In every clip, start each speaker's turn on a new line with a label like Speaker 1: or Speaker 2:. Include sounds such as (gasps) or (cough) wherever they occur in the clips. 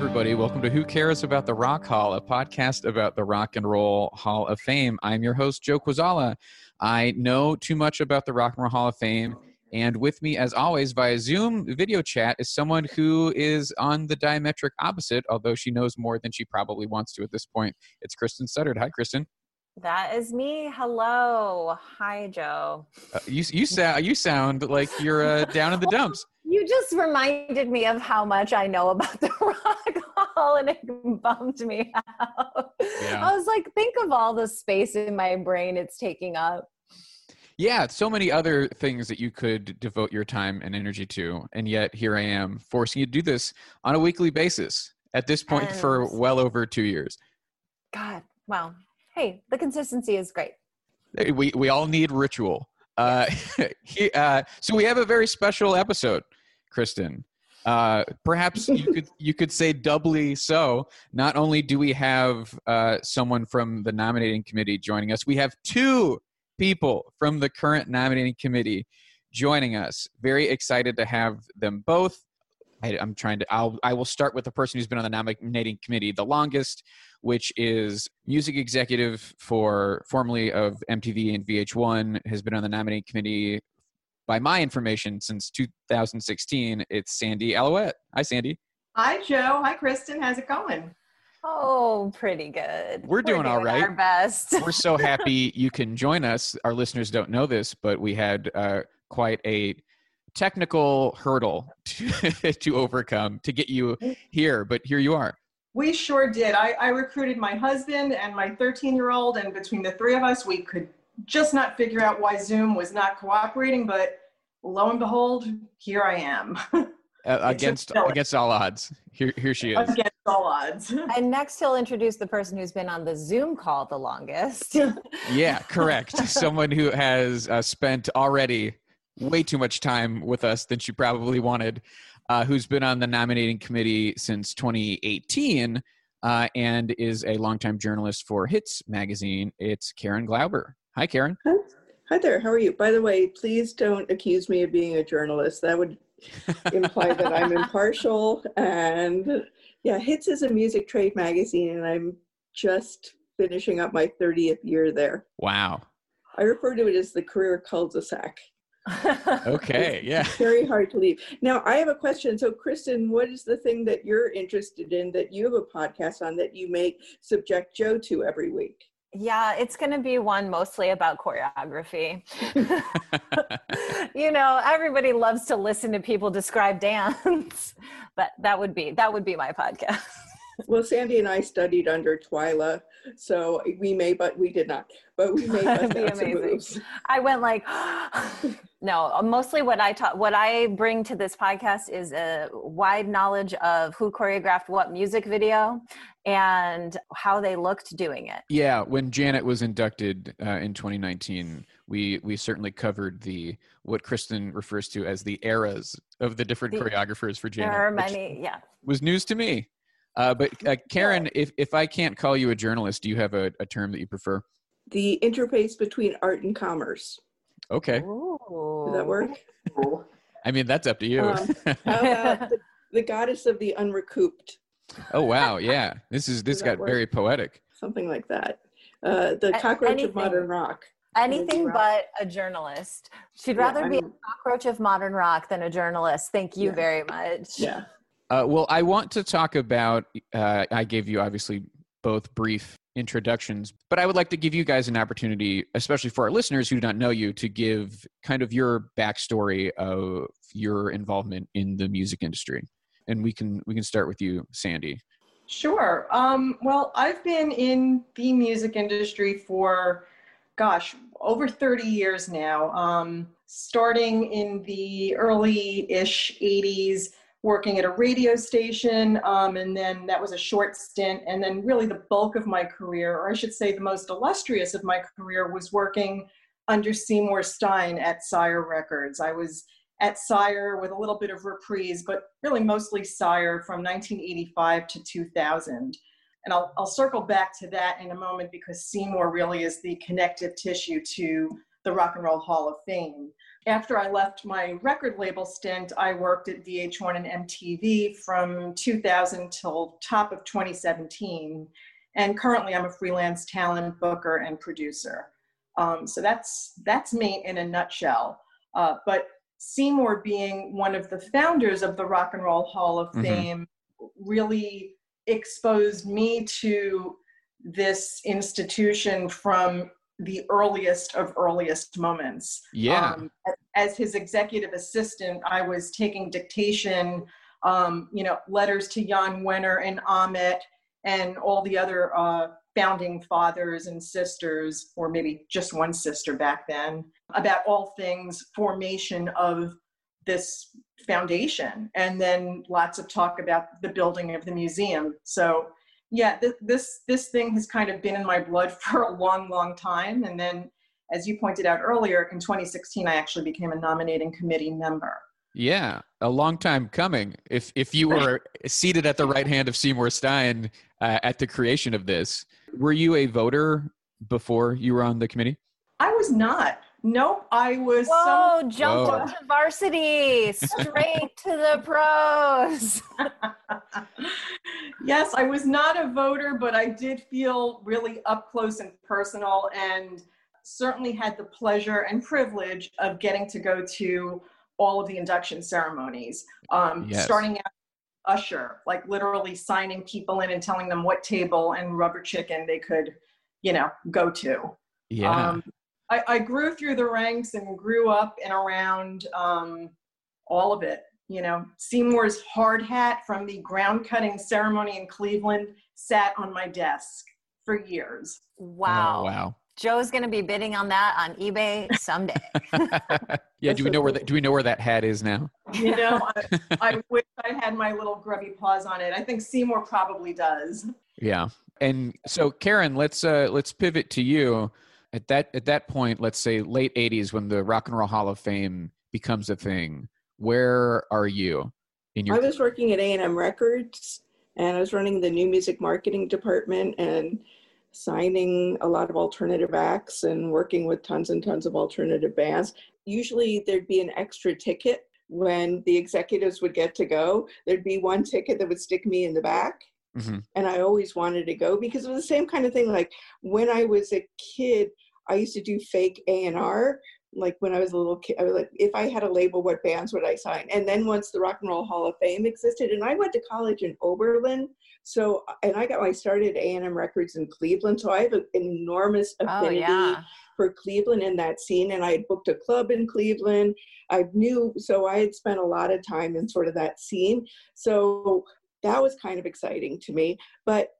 Speaker 1: Everybody. Welcome to Who Cares About the Rock Hall, a podcast about the Rock and Roll Hall of Fame. I'm your host, Joe Quazala. I know too much about the Rock and Roll Hall of Fame. And with me, as always, via Zoom video chat, is someone who is on the diametric opposite, although she knows more than she probably wants to at this point. It's Kristen Studard. Hi, Kristen.
Speaker 2: That is me. Hello. Hi, Joe.
Speaker 1: Uh, you you sound you sound like you're uh, down in the dumps. (laughs)
Speaker 2: You just reminded me of how much I know about the (laughs) Rock Hall, and it bummed me out.
Speaker 1: Yeah.
Speaker 2: I was like, think of all the space in my brain it's taking up.
Speaker 1: Yeah, so many other things that you could devote your time and energy to, and yet here I am forcing you to do this on a weekly basis. At this point, for well over two years.
Speaker 2: God, well, hey, the consistency is great.
Speaker 1: we we all need ritual. Uh, (laughs) he, uh, so we have a very special episode, Kristen. Uh, perhaps you could (laughs) you could say doubly so. Not only do we have uh, someone from the nominating committee joining us, we have two people from the current nominating committee joining us. Very excited to have them both. I, I'm trying to. I'll. I will start with the person who's been on the nominating committee the longest, which is music executive for formerly of MTV and VH1. Has been on the nominating committee, by my information, since 2016. It's Sandy Alouette. Hi, Sandy.
Speaker 3: Hi, Joe. Hi, Kristen. How's it going?
Speaker 2: Oh, pretty good.
Speaker 1: We're doing all right.
Speaker 2: Our best.
Speaker 1: We're so happy (laughs) you can join us. Our listeners don't know this, but we had uh, quite a technical hurdle to, (laughs) to overcome to get you here. But here you are.
Speaker 3: We sure did. I, I recruited my husband and my 13 year old, and between the three of us, we could just not figure out why Zoom was not cooperating. But lo and behold, here I am (laughs)
Speaker 1: Uh, against against all odds. Here here she is.
Speaker 3: against all odds. (laughs)
Speaker 2: and next, he'll introduce the person who's been on the Zoom call the longest.
Speaker 1: Yeah, correct. Someone who has uh, spent already way too much time with us than she probably wanted, uh, who's been on the nominating committee since 2018 uh, and is a longtime journalist for Hits magazine. It's Karen Glauber. Hi, Karen.
Speaker 4: Hi. Hi there. How are you? By the way, please don't accuse me of being a journalist. That would (laughs) imply that I'm impartial. And yeah, Hits is a music trade magazine, and I'm just finishing up my 30th year there.
Speaker 1: Wow.
Speaker 4: I refer to it as the career cul-de-sac.
Speaker 1: Okay. Yeah.
Speaker 4: Very hard to leave. Now, I have a question. So, Kristen, what is the thing that you're interested in that you have a podcast on that you may subject Joe to every week?
Speaker 2: Yeah, it's going to be one mostly about choreography. (laughs) (laughs) you know, everybody loves to listen to people describe dance, (laughs) but that would be that would be my podcast.
Speaker 4: Well, Sandy and I studied under Twyla, so we may, but we did not. But we may (laughs) bust
Speaker 2: That'd be
Speaker 4: out some
Speaker 2: amazing.
Speaker 4: moves.
Speaker 2: I went like (gasps) no, mostly what I taught what I bring to this podcast is a wide knowledge of who choreographed what music video and how they looked doing it.
Speaker 1: Yeah, when Janet was inducted uh, in 2019, we we certainly covered the what Kristen refers to as the eras of the different
Speaker 2: The-
Speaker 1: choreographers for Janet.
Speaker 2: There are many, yeah.
Speaker 1: was news to me. Uh, but uh, Karen, if if I can't call you a journalist, do you have a, a term that you prefer?
Speaker 4: The interface between art and commerce.
Speaker 1: Okay,
Speaker 4: Does that work? (laughs)
Speaker 1: I mean that's up to you.
Speaker 4: Um, How the, the goddess of the unrecouped?
Speaker 1: oh wow, yeah, this is this got
Speaker 4: work?
Speaker 1: very poetic.
Speaker 4: Something like that. Uh, the
Speaker 2: A-
Speaker 4: cockroach
Speaker 2: anything.
Speaker 4: of modern rock.
Speaker 2: Anything
Speaker 4: rock.
Speaker 2: but a journalist. She'd
Speaker 4: Yeah,
Speaker 2: rather
Speaker 4: I
Speaker 2: be a cockroach of modern rock than a journalist. Thank you
Speaker 4: Yeah.
Speaker 2: very much.
Speaker 4: Yeah.
Speaker 1: Uh, well, I want to talk about. Uh, I gave you obviously both brief introductions, but I would like to give you guys an opportunity, especially for our listeners who do not know you, to give kind of your backstory of your involvement in the music industry. And we can we can start with you, Sandy.
Speaker 3: Sure. Um, well, I've been in the music industry for, gosh, over 30 years now, um, starting in the early ish 80s, working at a radio station. Um, and then that was a short stint. And then, really, the bulk of my career, or I should say, the most illustrious of my career, was working under Seymour Stein at Sire Records. I was at Sire with a little bit of reprise, but really mostly Sire from 1985 to 2000. And I'll, I'll circle back to that in a moment because Seymour really is the connective tissue to the Rock and Roll Hall of Fame. After I left my record label stint, I worked at VH1 and MTV from 2000 till top of 2017. And currently I'm a freelance talent booker and producer. Um, so that's, that's me in a nutshell. Uh, but Seymour being one of the founders of the Rock and Roll Hall of mm-hmm. Fame really exposed me to this institution from the earliest of earliest moments.
Speaker 1: Yeah. Um,
Speaker 3: as his executive assistant, I was taking dictation, um, you know, letters to Jan Wenner and Ahmet and all the other uh, founding fathers and sisters, or maybe just one sister back then, about all things formation of this foundation. And then lots of talk about the building of the museum. So yeah, th- this this thing has kind of been in my blood (laughs) for a long, long time. And then, as you pointed out earlier, in 2016, I actually became a nominating committee member.
Speaker 1: Yeah, a long time coming. If if you (laughs) were seated at the right hand of Seymour Stein uh, at the creation of this, were you a voter before you were on the committee?
Speaker 3: I was not. Nope, I was.
Speaker 2: Whoa! Some... Jumped Whoa. to varsity, straight to the pros. (laughs)
Speaker 3: yes, I was not a voter, but I did feel really up close and personal, and certainly had the pleasure and privilege of getting to go to all of the induction ceremonies. Um, yes. Starting out usher, like literally signing people in and telling them what table and rubber chicken they could, you know, go to.
Speaker 1: Yeah. Um,
Speaker 3: I, I grew through the ranks and grew up and around um, all of it. You know, Seymour's hard hat from the ground cutting ceremony in Cleveland sat on my desk for years.
Speaker 2: Wow.
Speaker 1: Oh, wow.
Speaker 2: Joe's going to be bidding on that on eBay someday. (laughs)
Speaker 1: yeah. Do we know where that? Do we know where that hat is now?
Speaker 3: You know, (laughs) I, I wish I had my little grubby paws on it. I think Seymour probably does.
Speaker 1: Yeah. And so, Karen, let's uh, let's pivot to you at that at that point, let's say late '80s, when the Rock and Roll Hall of Fame becomes a thing, where are you
Speaker 4: in your? I was working at A and M Records, and I was running the new music marketing department and signing a lot of alternative acts and working with tons and tons of alternative bands. Usually, there'd be an extra ticket when the executives would get to go. There'd be one ticket that would stick me in the back Mm-hmm. And I always wanted to go because it was the same kind of thing. Like when I was a kid, I used to do fake A and R. Like when I was a little kid, I was like, if I had a label, what bands would I sign? And then once the Rock and Roll Hall of Fame existed, and I went to college in Oberlin, so and I got my start at A and M Records in Cleveland, so I have an enormous oh, affinity oh, yeah. for Cleveland and that scene. And I had booked a club in Cleveland. I knew, so I had spent a lot of time in sort of that scene. So that was kind of exciting to me. But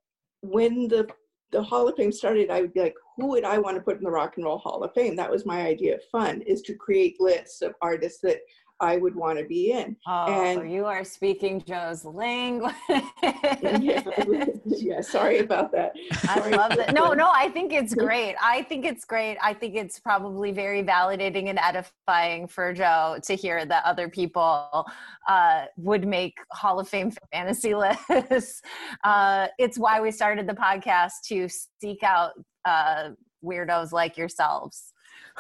Speaker 4: when the the Hall of Fame started, I would be like, who would I want to put in the Rock and Roll Hall of Fame? That was my idea of fun, is to create lists of artists that I would want to be in.
Speaker 2: Oh, and you are speaking Joe's language.
Speaker 4: yeah, (laughs) yeah, sorry about that.
Speaker 2: I love it. No, no, I think it's (laughs) great. I think it's great. I think it's probably very validating and edifying for Joe to hear that other people uh, would make Hall of Fame fantasy (laughs) lists. Uh, it's why we started the podcast to seek out uh, weirdos like yourselves.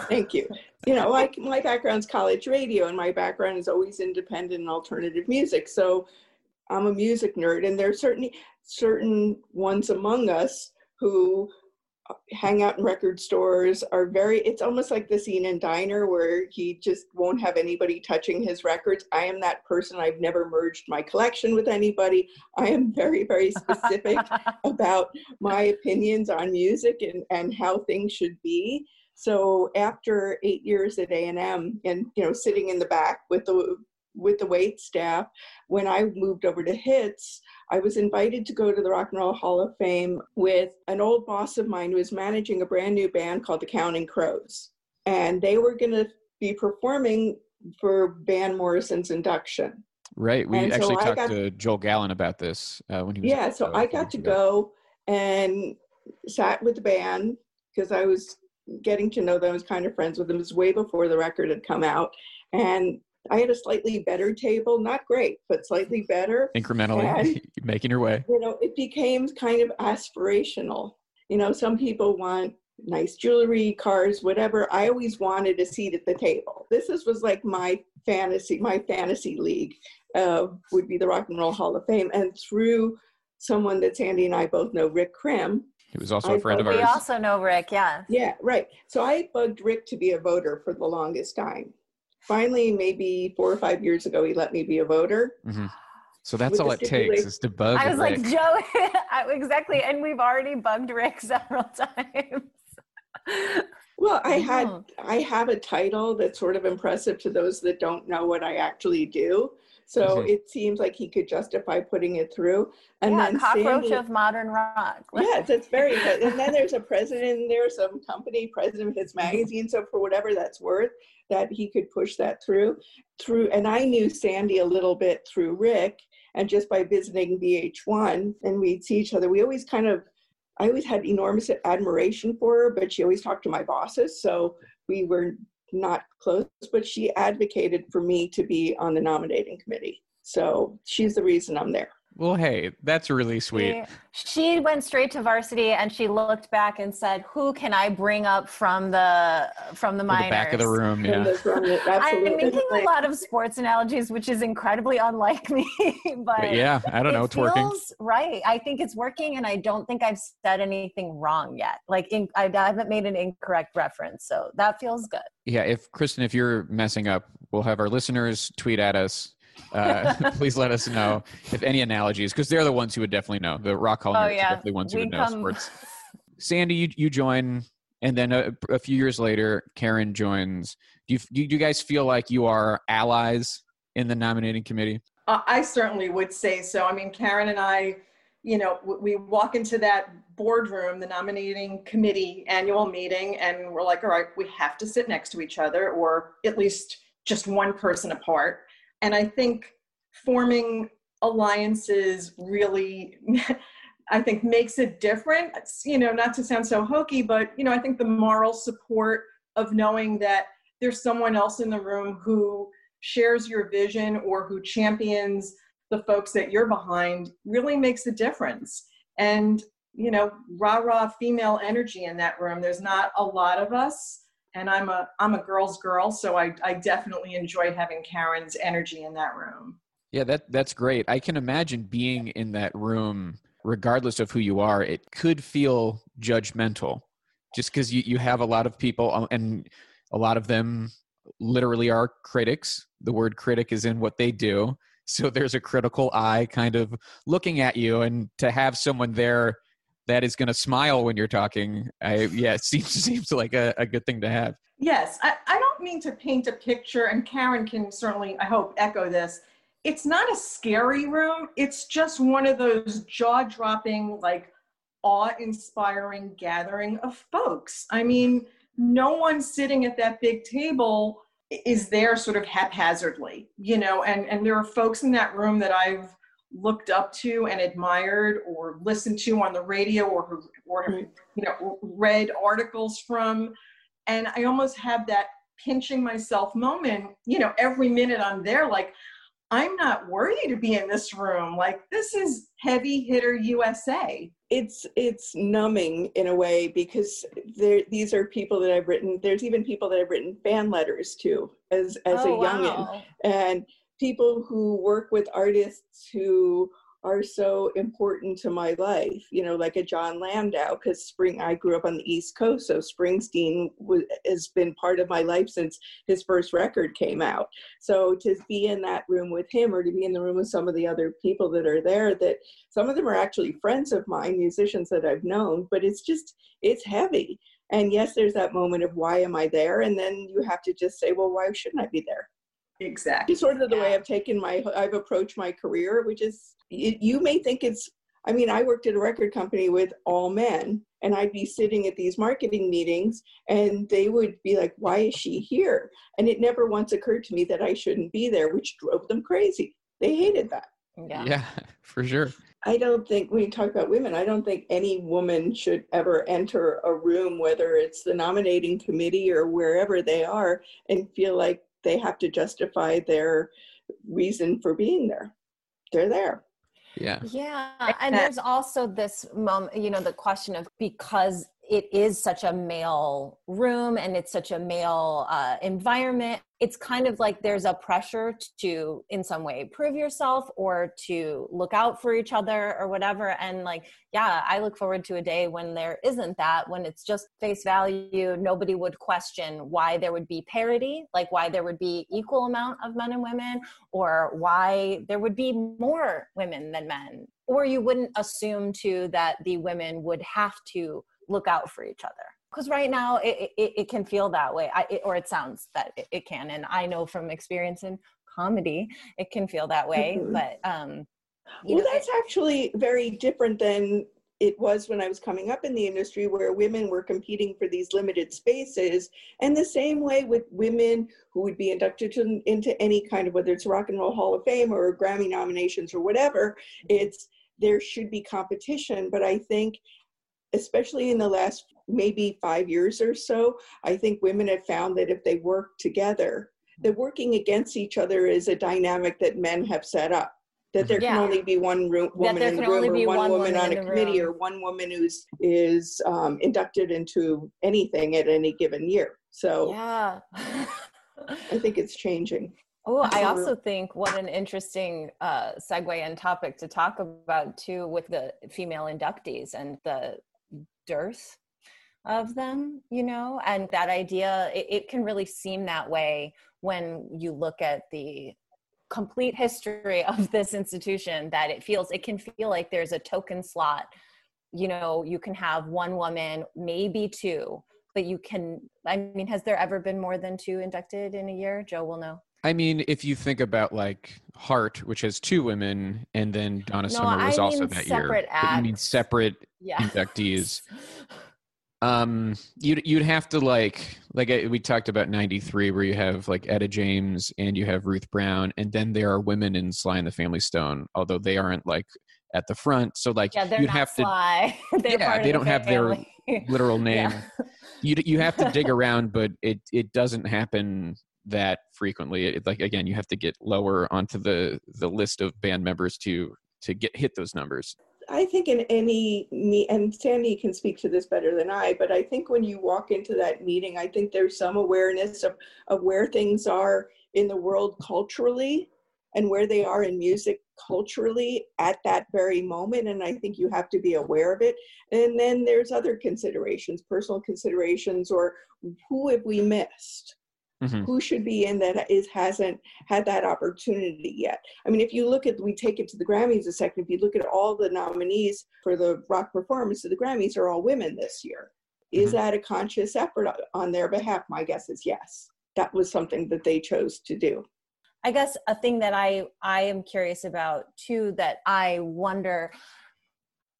Speaker 4: Thank you. You know, like my background's college radio, and my background is always independent and alternative music. So I'm a music nerd, and there are certainly certain ones among us who hang out in record stores are very it's almost like the scene in diner where he just won't have anybody touching his records i am that person i've never merged my collection with anybody i am very very specific (laughs) about my opinions on music and, and how things should be so after eight years at A&M and, you know, sitting in the back with the with the wait staff. When I moved over to Hits, I was invited to go to the Rock and Roll Hall of Fame with an old boss of mine who was managing a brand new band called the Counting Crows. And they were going to be performing for Van Morrison's induction.
Speaker 1: Right. We
Speaker 4: And
Speaker 1: actually
Speaker 4: I
Speaker 1: talked
Speaker 4: got-
Speaker 1: to Joel Gallen about this uh, when he was.
Speaker 4: Yeah, so I
Speaker 1: show a few
Speaker 4: got to go and sat with the band because I was getting to know them, was kind of friends with them. It was way before the record had come out. And I had a slightly better table, not great, but slightly better.
Speaker 1: incrementally
Speaker 4: And- (laughs)
Speaker 1: making your way.
Speaker 4: You know, it became kind of aspirational. You know, some people want nice jewelry, cars, whatever. I always wanted a seat at the table. This is, was like my fantasy, my fantasy league uh, would be the Rock and Roll Hall of Fame. And through someone that Sandy and I both know, Rick Krim.
Speaker 1: He was also a
Speaker 4: I
Speaker 1: friend of
Speaker 4: ours.
Speaker 2: We also know Rick, yeah.
Speaker 4: Yeah, right. So I bugged Rick to be a voter for the longest time. Finally, maybe four or five years ago, he let me be a voter.
Speaker 1: Mhm. So that's all it takes is to bug
Speaker 2: I was
Speaker 1: Rick.
Speaker 2: like, Joe, (laughs) exactly. And we've already bugged Rick (laughs) several times.
Speaker 4: Well, I had. I have a title that's sort of impressive to those that don't know what I actually do. So
Speaker 1: Mhm.
Speaker 4: it seems like he could justify putting it through. And
Speaker 2: yeah,
Speaker 4: then
Speaker 2: cockroach
Speaker 4: Sandy,
Speaker 2: of modern rock. (laughs)
Speaker 4: Yes, it's very good. And then there's a president in there, some company, president of his
Speaker 2: Mm-hmm.
Speaker 4: magazine. So for whatever that's worth, that he could push that through. Through and I knew Sandy a little bit through Rick, and just by visiting VH1 and we'd see each other, we always kind of I always had enormous admiration for her, but she always talked to my bosses. So we were not close, but she advocated for me to be on the nominating committee. So she's the reason I'm there.
Speaker 1: Well, hey, that's really sweet.
Speaker 2: She, she went straight to varsity and she looked back and said, "Who can I bring up from the from the minors?"
Speaker 1: the back of the room, yeah.
Speaker 4: that's.
Speaker 2: I'm making a lot of sports analogies, which is incredibly unlike me. (laughs) but
Speaker 1: But yeah, I don't know.
Speaker 2: it
Speaker 1: It's working.
Speaker 2: feels right. I think it's working, and I don't think I've said anything wrong yet. Like in, I, I haven't made an incorrect reference, so that feels good.
Speaker 1: Yeah, if Kristen, if you're messing up, we'll have our listeners tweet at us. Uh, (laughs) please let us know if any analogies, because they're the ones who would definitely know. The rock hall
Speaker 2: Oh,
Speaker 1: nerds are
Speaker 2: yeah.
Speaker 1: definitely ones who
Speaker 2: We
Speaker 1: would know
Speaker 2: come-
Speaker 1: sports. Sandy, you you join, and then a, a few years later, Karen joins. Do you do you guys feel like you are allies in the nominating committee?
Speaker 3: Uh, I certainly would say so. I mean, Karen and I, you know, w- we walk into that boardroom, the nominating committee annual meeting, and we're like, all right, we have to sit next to each other or at least just one person apart. And I think forming alliances really, (laughs) I think, makes it different. It's, you know, not to sound so hokey, but, you know, I think the moral support of knowing that there's someone else in the room who shares your vision or who champions the folks that you're behind really makes a difference. And, you know, rah rah female energy in that room. There's not a lot of us. And I'm a I'm a girl's girl, so I, I definitely enjoy having Karen's energy in that room.
Speaker 1: Yeah, that that's great. I can imagine being in that room, regardless of who you are, it could feel judgmental, just because you you have a lot of people, uh, and a lot of them literally are critics. The word critic is in what they do, so there's a critical eye kind of looking at you, and to have someone there that is going to smile when you're talking, I yeah, it (laughs) seems seems like a, a good thing to have.
Speaker 3: Yes, I, I don't mean to paint a picture, and Karen can certainly, I hope, echo this. It's not a scary room. It's just one of those jaw dropping, like awe inspiring gathering of folks. I mean, no one sitting at that big table is there sort of haphazardly, you know, and, and there are folks in that room that I've looked up to and admired or listened to on the radio or, who- or you know, read articles from and I almost have that pinching myself moment, you know, every minute I'm there, like, I'm not worthy to be in this room. Like, this is heavy hitter USA.
Speaker 4: it's it's numbing in a way because there these are people that I've written. There's even people that I've written fan letters to as as
Speaker 2: Oh,
Speaker 4: a youngin, and people who work with artists who are so important to my life. You know, like a Jon Landau, because Spring. I grew up on the East Coast, so Springsteen was, has been part of my life since his first record came out. So to be in that room with him, or to be in the room with some of the other people that are there, that some of them are actually friends of mine, musicians that I've known, but it's just, it's heavy. And yes, there's that moment of why am I there? And then you have to just say, well, why shouldn't I be there?
Speaker 3: Exactly.
Speaker 4: It's sort of the way I've taken my, I've approached my career, which is, you, you may think it's, I mean, I worked at a record company with all men, and I'd be sitting at these marketing meetings, and they would be like, why is she here? And it never once occurred to me that I shouldn't be there, which drove them crazy. They hated that.
Speaker 2: Yeah.
Speaker 1: Yeah, (laughs) for sure.
Speaker 4: I don't think when you talk about women, I don't think any woman should ever enter a room, whether it's the nominating committee or wherever they are, and feel like they have to justify their reason for being there. They're there.
Speaker 1: Yeah.
Speaker 2: Yeah, and there's also this moment, you know, the question of because it is such a male room and it's such a male uh, environment, it's kind of like there's a pressure to, in some way, prove yourself or to look out for each other or whatever. And like, yeah, I look forward to a day when there isn't that, when it's just face value. Nobody would question why there would be parity, like why there would be equal amount of men and women, or why there would be more women than men. Or you wouldn't assume too that the women would have to look out for each other. Because right now it, it, it can feel that way, I, it, or it sounds that it, it can. And I know from experience in comedy, it can feel that way.
Speaker 4: Mhm.
Speaker 2: But um,
Speaker 4: Well,
Speaker 2: know,
Speaker 4: that's actually very different than it was when I was coming up in the industry, where women were competing for these limited spaces. And the same way with women who would be inducted to, into any kind of, whether it's Rock and Roll Hall of Fame or Grammy nominations or whatever, it's there should be competition. But I think, especially in the last maybe five years or so, I think women have found that if they work together, that working against each other is a dynamic that men have set up. That there can
Speaker 2: Yeah.
Speaker 4: only be one room, woman in the room, or one,
Speaker 2: one
Speaker 4: woman
Speaker 2: woman
Speaker 4: on a committee, or one woman who's is um, inducted into anything at any given year. So
Speaker 2: yeah.
Speaker 4: I think it's changing.
Speaker 2: Oh, I also think what an interesting uh, segue and topic to talk about too with the female inductees and the dearth of them, you know, and that idea, it, it can really seem that way when you look at the complete history (laughs) of this institution that it feels, it can feel like there's a token slot. You know, you can have one woman, maybe two, but you can, I mean, has there ever been more than two inducted in a year? Joe will know.
Speaker 1: I mean, if you think about like Heart, which has two women, and then Donna
Speaker 2: No,
Speaker 1: Summer was
Speaker 2: I
Speaker 1: also that year. But You mean separate
Speaker 2: Yeah.
Speaker 1: inductees. (laughs) Um, you'd you'd have to like like uh, we talked about '93, where you have like Etta James and you have Ruth Brown, and then there are women in Sly and the Family Stone, although they aren't like at the front. So like
Speaker 2: Yeah,
Speaker 1: you'd have to
Speaker 2: sly. (laughs) they're
Speaker 1: Yeah, they don't have their literal (laughs) name.
Speaker 2: Yeah.
Speaker 1: You you have to dig around, but it it doesn't happen that frequently. It, like again, you have to get lower onto the the list of band members to to get hit those numbers.
Speaker 4: I think in any me and Sandy can speak to this better than I, but I think when you walk into that meeting, I think there's some awareness of, of where things are in the world culturally and where they are in music culturally at that very moment. And I think you have to be aware of it. And then there's other considerations, personal considerations, or who have we missed?
Speaker 1: Mhm.
Speaker 4: Who should be in that is hasn't had that opportunity yet. I mean, if you look at, we take it to the Grammys a second, if you look at all the nominees for the rock performance of the Grammys are all women this year. Is
Speaker 1: Mhm.
Speaker 4: that a conscious effort on- on their behalf? My guess is yes. That was something that they chose to do.
Speaker 2: I guess a thing that I I am curious about too that I wonder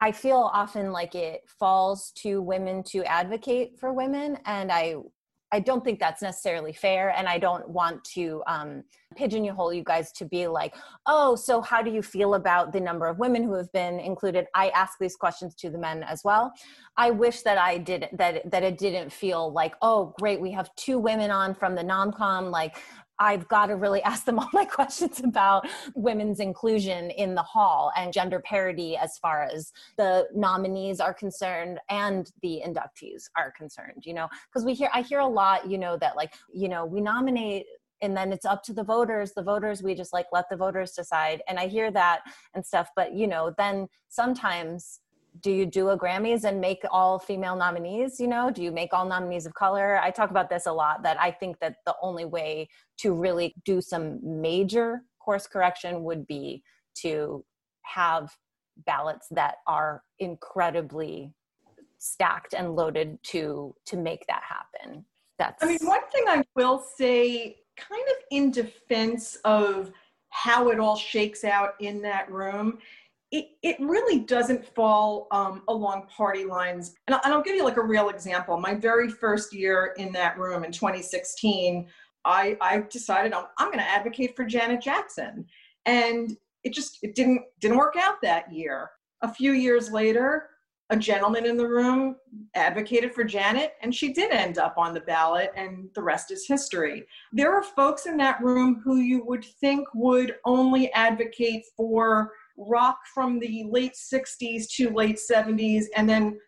Speaker 2: I feel often like it falls to women to advocate for women and I I don't think that's necessarily fair and I don't want to um pigeonhole you guys to be like, "Oh, so how do you feel about the number of women who have been included?" I ask these questions to the men as well. I wish that I did that that it didn't feel like, "Oh, great, we have two women on from the nomcom like I've got to really (laughs) ask them all my questions about women's inclusion in the hall and gender parity as far as the nominees are concerned and the inductees are concerned, you know, because we hear, I hear a lot, you know, that like, you know, we nominate and then it's up to the voters. The voters, we just like let the voters decide. And I hear that and stuff, but you know, then sometimes do you do a Grammys and make all female nominees? You know, do you make all nominees of color? I talk about this a lot that I think that the only way to really do some major course correction would be to have ballots that are incredibly stacked and loaded to to make that happen. That's
Speaker 3: I mean, one thing I will say kind of in defense of how it all shakes out in that room, it, it really doesn't fall um, along party lines. And I'll, and I'll give you like a real example. My very first year in that room in 2016, I, I decided I'm, I'm going to advocate for Janet Jackson. And it just it didn't didn't work out that year. A few years later, a gentleman in the room advocated for Janet, and she did end up on the ballot, and the rest is history. There are folks in that room who you would think would only advocate for rock from the late 60s to late 70s, and then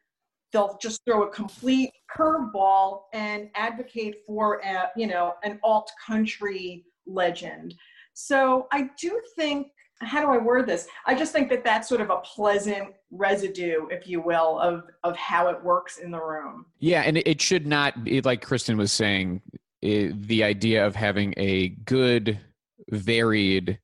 Speaker 3: they'll just throw a complete curveball and advocate for a, you know an alt country legend. So I do think how do I word this? I just think that that's sort of a pleasant residue, if you will, of of how it works in the room.
Speaker 1: Yeah, and it should not be like Kristen was saying. It, the idea of having a good, varied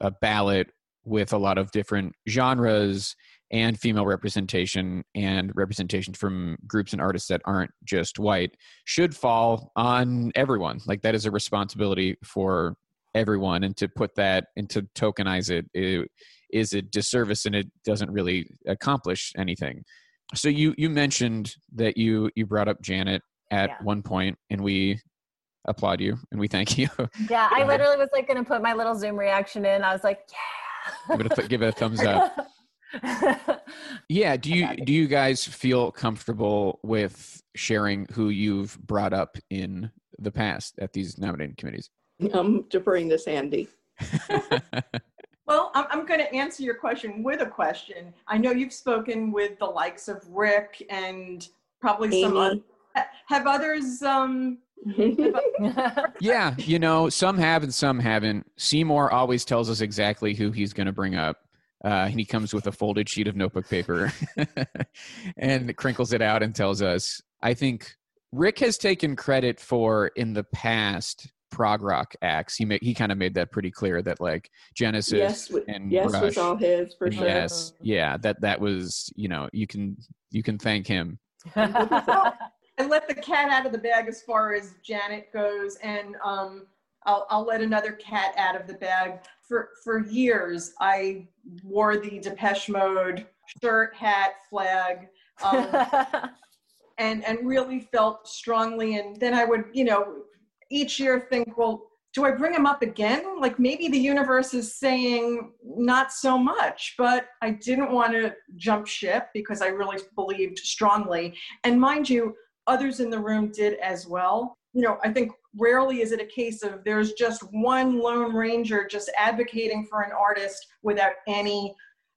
Speaker 1: uh, ballot with a lot of different genres and female representation and representation from groups and artists that aren't just white should fall on everyone. Like that is a responsibility for everyone and to put that and to tokenize it, it is a disservice and it doesn't really accomplish anything. So you you mentioned that you you brought up janet at yeah. one point and we applaud you and we thank (laughs) you.
Speaker 2: Yeah i literally was like going to put my little zoom reaction in. I was like yeah
Speaker 1: give it a, give it a thumbs up (laughs) yeah do you do you guys feel comfortable with sharing who you've brought up in the past at these nominating committees
Speaker 4: I'm deferring to Sandy. (laughs)
Speaker 3: well, I'm, I'm going to answer your question with a question. I know you've spoken with the likes of Rick and probably Amy. some other, have others um (laughs)
Speaker 1: yeah you know some have and some haven't seymour always tells us exactly who he's going to bring up uh, and he comes with a folded sheet of notebook paper (laughs) and crinkles it out and tells us i think rick has taken credit for in the past prog rock acts. He made, he kind of made that pretty clear that like Genesis
Speaker 4: yes,
Speaker 1: and
Speaker 4: yes
Speaker 1: Rush,
Speaker 4: was all his for sure.
Speaker 1: Yes, yeah, that that was you know you can you can thank him. (laughs)
Speaker 3: and let the cat out of the bag as far as Janet goes, and um, I'll I'll let another cat out of the bag. For for years, I wore the Depeche Mode shirt, hat, flag. Um, (laughs) and and really felt strongly and then i would you know each year think, well, do I bring him up again? Like maybe the universe is saying not so much, but I didn't want to jump ship because I really believed strongly. And mind you, others in the room did as well. You know, I think rarely is it a case of there's just one lone ranger just advocating for an artist without any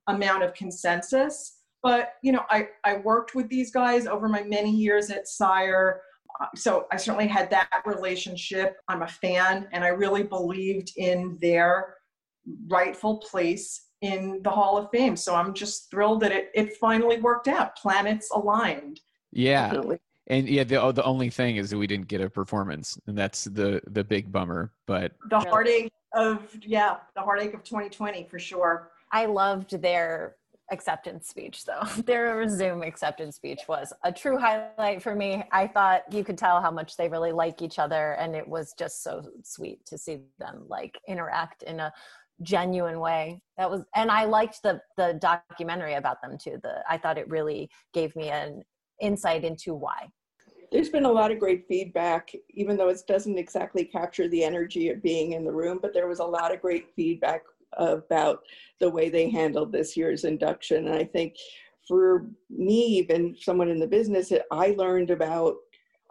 Speaker 3: amount of consensus. But, you know, I, I worked with these guys over my many years at Sire um, so I certainly had that relationship. I'm a fan, and I really believed in their rightful place in the Hall of Fame. So I'm just thrilled that it, it finally worked out. Planets aligned.
Speaker 1: Yeah. Definitely. And yeah, the oh, the only thing is that we didn't get a performance, and that's the the big bummer. But
Speaker 3: the heartache of yeah, the heartache of 2020 for sure.
Speaker 2: I loved their acceptance speech though. (laughs) Their zoom acceptance speech was a true highlight for me. I thought you could tell how much they really like each other and it was just so sweet to see them like interact in a genuine way. That was and i liked the the documentary about them too. The i thought it really gave me an insight into why
Speaker 4: there's been a lot of great feedback even though it doesn't exactly capture the energy of being in the room but there was a lot of great feedback about the way they handled this year's induction. And I think for me, even someone in the business, I learned about,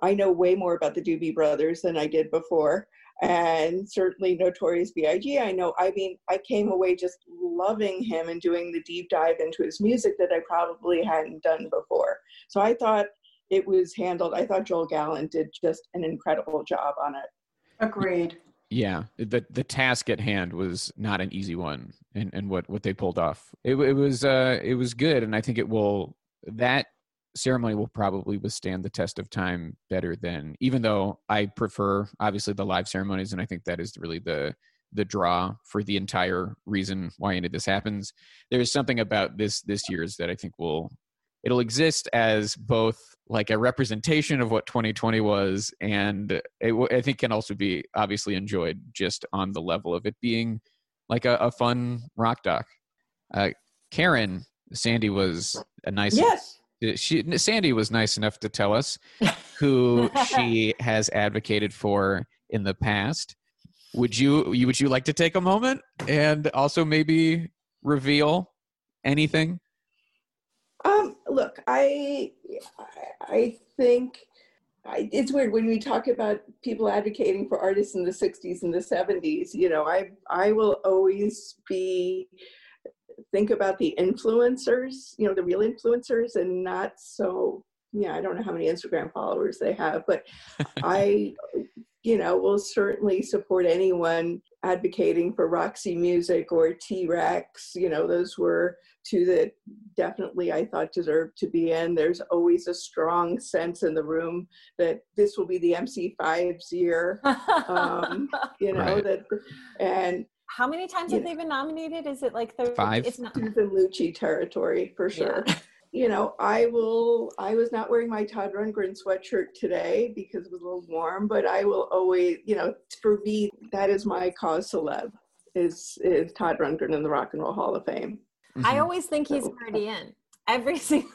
Speaker 4: I know way more about the Doobie Brothers than I did before. And certainly Notorious B.I.G. I know, I mean, I came away just loving him and doing the deep dive into his music that I probably hadn't done before. So I thought it was handled, I thought Joel Gallen did just an incredible job on it.
Speaker 3: Agreed.
Speaker 1: Yeah the the task at hand was not an easy one and and what what they pulled off. It, it was uh it was good and i think it will that ceremony will probably withstand the test of time better than even though i prefer obviously the live ceremonies and i think that is really the the draw for the entire reason why any of this happens. There's something about this this year's that i think will it'll exist as both like a representation of what 2020 was and it, w- i think can also be obviously enjoyed just on the level of it being like a, a fun rock doc. Uh, karen sandy was a nice
Speaker 4: Yes.
Speaker 1: she sandy was nice enough to tell us (laughs) who she has advocated for in the past. Would you you- would you like to take a moment and also maybe reveal anything
Speaker 4: look, I, I- think I, it's weird when we talk about people advocating for artists in the '60s and the '70s. You know, I I will always be think about the influencers. You know, the real influencers, and not so. Yeah, I don't know how many Instagram followers they have, but (laughs) I, you know, will certainly support anyone advocating for Roxy Music or T Rex. You know, those were two that definitely I thought deserved to be in. There's always a strong sense in the room that this will be the MC5's year. Um, (laughs) you know
Speaker 1: Right.
Speaker 4: that, and
Speaker 2: How many times
Speaker 4: you
Speaker 2: have they been nominated? Is it like 30?
Speaker 1: Five.
Speaker 2: It's not.
Speaker 4: Susan Lucci territory for sure. (laughs) You know, I will. I was not wearing my Todd Rundgren sweatshirt today because it was a little warm, but I will always. You know, for me, that is my cause celeb. Is is Todd Rundgren in the Rock and Roll Hall of Fame?
Speaker 2: I
Speaker 1: Mhm.
Speaker 2: always think he's already in. Every (laughs) single.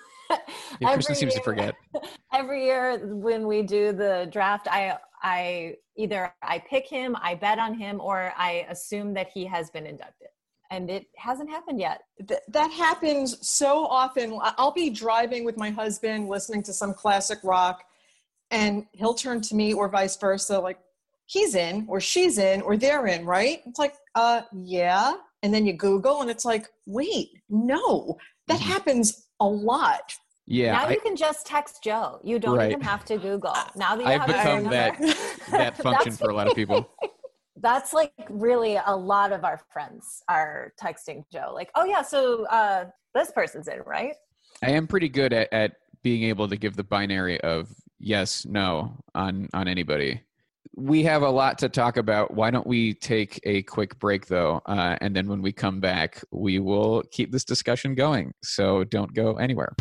Speaker 1: Yeah, Kristen
Speaker 2: every
Speaker 1: seems to forget. (laughs)
Speaker 2: Every year when we do the draft, I I either I pick him, I bet on him, or I assume that he has been inducted, and it hasn't happened yet.
Speaker 3: Th- that happens so often. I- I'll be driving with my husband, listening to some classic rock, and he'll turn to me or vice versa, like he's in or she's in or they're in, right? It's like, uh, yeah. And then you Google, and it's like, wait, no, that
Speaker 1: Mhm.
Speaker 3: happens a lot.
Speaker 1: Yeah,
Speaker 2: now
Speaker 1: I-
Speaker 2: you can just text Joe. You don't
Speaker 1: Right.
Speaker 2: even have to Google. Now that you
Speaker 1: I've
Speaker 2: have
Speaker 1: become
Speaker 2: phone
Speaker 1: that- (laughs) that function for a lot of people.
Speaker 2: That's like really a lot of our friends are texting Joe, like, "Oh yeah, so uh, this person's in, right?"
Speaker 1: I am pretty good at, at being able to give the binary of yes, no on on anybody. We have a lot to talk about. Why don't we take a quick break though, uh, and then when we come back, we will keep this discussion going. So don't go anywhere.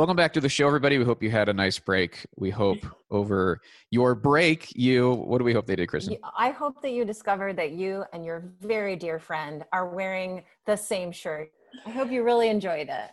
Speaker 1: Welcome back to the show, everybody. We hope you had a nice break. We hope over your break, you. What do we hope they did, Kristen?
Speaker 2: I hope that you discovered that you and your very dear friend are wearing the same shirt. I hope you really enjoyed it.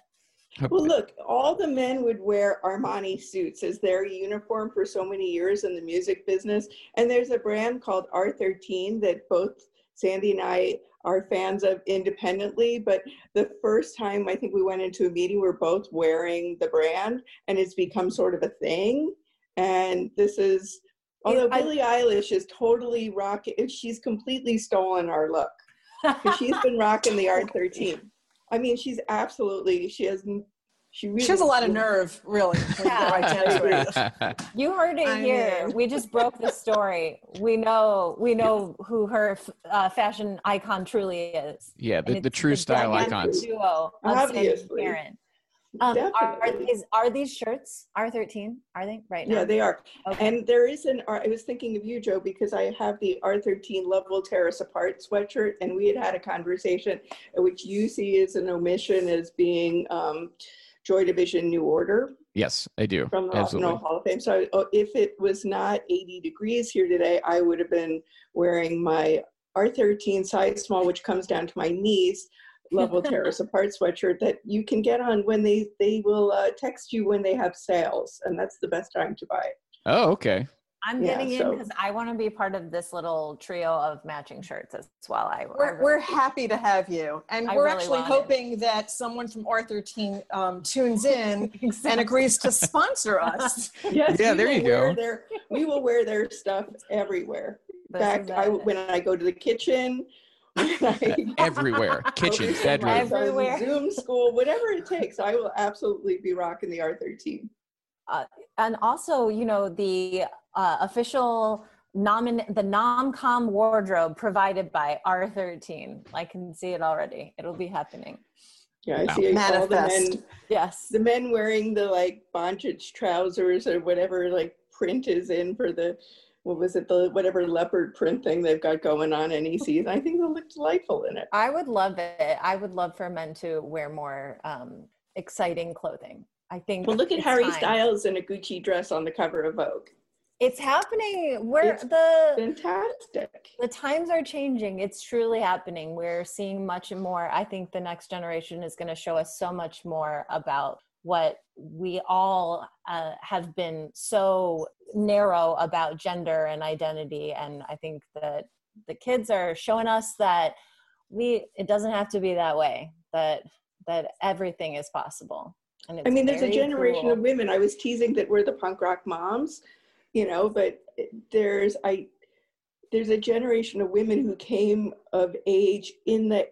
Speaker 1: Hope-
Speaker 4: Well, look, all the men would wear Armani suits as their uniform for so many years in the music business. And there's a brand called R13 that both Sandy and I are fans of independently. But the first time I think we went into a meeting, we are both wearing the brand, and it's become sort of a thing. And this is, although
Speaker 2: I-
Speaker 4: Billie Eilish is totally rocking, she's completely stolen our look she's (laughs) been rocking the R13. I mean, she's absolutely. She has. She really.
Speaker 3: She has a lot of nerve, really. when you get right down to it.
Speaker 2: You heard it
Speaker 3: I
Speaker 2: here.
Speaker 3: mean-
Speaker 2: We just broke the story. We know we know who her uh, fashion icon truly is.
Speaker 1: yeah, the, the
Speaker 2: it's
Speaker 1: true style
Speaker 2: dynamic
Speaker 1: icons.
Speaker 2: Duo of
Speaker 4: Obviously.
Speaker 2: Karen. Um, are, are
Speaker 4: Definitely.
Speaker 2: these are these shirts R thirteen? Are they right now?
Speaker 4: Yeah, they are.
Speaker 2: Okay.
Speaker 4: And there is an. I was thinking of you, Joe, because I have the R13 Love Will Tear Us Apart sweatshirt, and we had had a conversation, which you see as an omission as being um, Joy Division New Order
Speaker 1: Yes, I do.
Speaker 4: from the
Speaker 1: Absolutely.
Speaker 4: Hall of Fame. So uh, if it was not 80 degrees here today, I would have been wearing my R13 size small, which comes down to my knees. (laughs) Tear us apart sweatshirt that you can get on when they they will uh, text you when they have sales, and that's the best time to buy it.
Speaker 1: Oh, okay.
Speaker 2: I'm
Speaker 4: Yeah,
Speaker 2: getting in because I want to be part of this little trio of matching shirts as well. I, I
Speaker 3: We're,
Speaker 2: really-
Speaker 3: we're happy to have you. And
Speaker 2: I
Speaker 3: we're
Speaker 2: really
Speaker 3: actually
Speaker 2: want it.
Speaker 3: hoping that someone from R13 um, tunes in (laughs) and agrees to sponsor (laughs) us.
Speaker 4: Yes,
Speaker 1: Yeah,
Speaker 4: we
Speaker 1: there
Speaker 4: will
Speaker 1: you
Speaker 4: wear
Speaker 1: go.
Speaker 4: Their, we will wear their stuff everywhere. In
Speaker 2: This
Speaker 4: fact, I, when I go to the kitchen, (laughs)
Speaker 1: Everywhere. Kitchen, bedroom.
Speaker 2: Everywhere.
Speaker 4: Zoom school, whatever it takes, I will absolutely be rocking the R13.
Speaker 2: and also, you know, the uh, official nomin the nomcom wardrobe provided by R13. I can see it already. It'll be happening.
Speaker 4: Yeah, I
Speaker 1: Wow.
Speaker 4: see all the men,
Speaker 2: Yes.
Speaker 4: the men wearing the like bondage trousers or whatever like print is in for the what was it the whatever leopard print thing they've got going on any season i think they'll look delightful in it
Speaker 2: I would love it. I would love for men to wear more um, exciting clothing. I think.
Speaker 4: well look at harry
Speaker 2: time.
Speaker 4: styles in a gucci dress on the cover of vogue
Speaker 2: It's happening. Where
Speaker 4: It's
Speaker 2: the
Speaker 4: fantastic
Speaker 2: the times are changing. It's truly happening. We're seeing much more. I think the next generation is going to show us so much more about what we all uh, have been so narrow about gender and identity. And I think that the kids are showing us that we it doesn't have to be that way. That that everything is possible. And it's
Speaker 4: I mean, there's a generation
Speaker 2: cool.
Speaker 4: of women. I was teasing that we're the punk rock moms, you know, but there's I there's a generation of women who came of age in the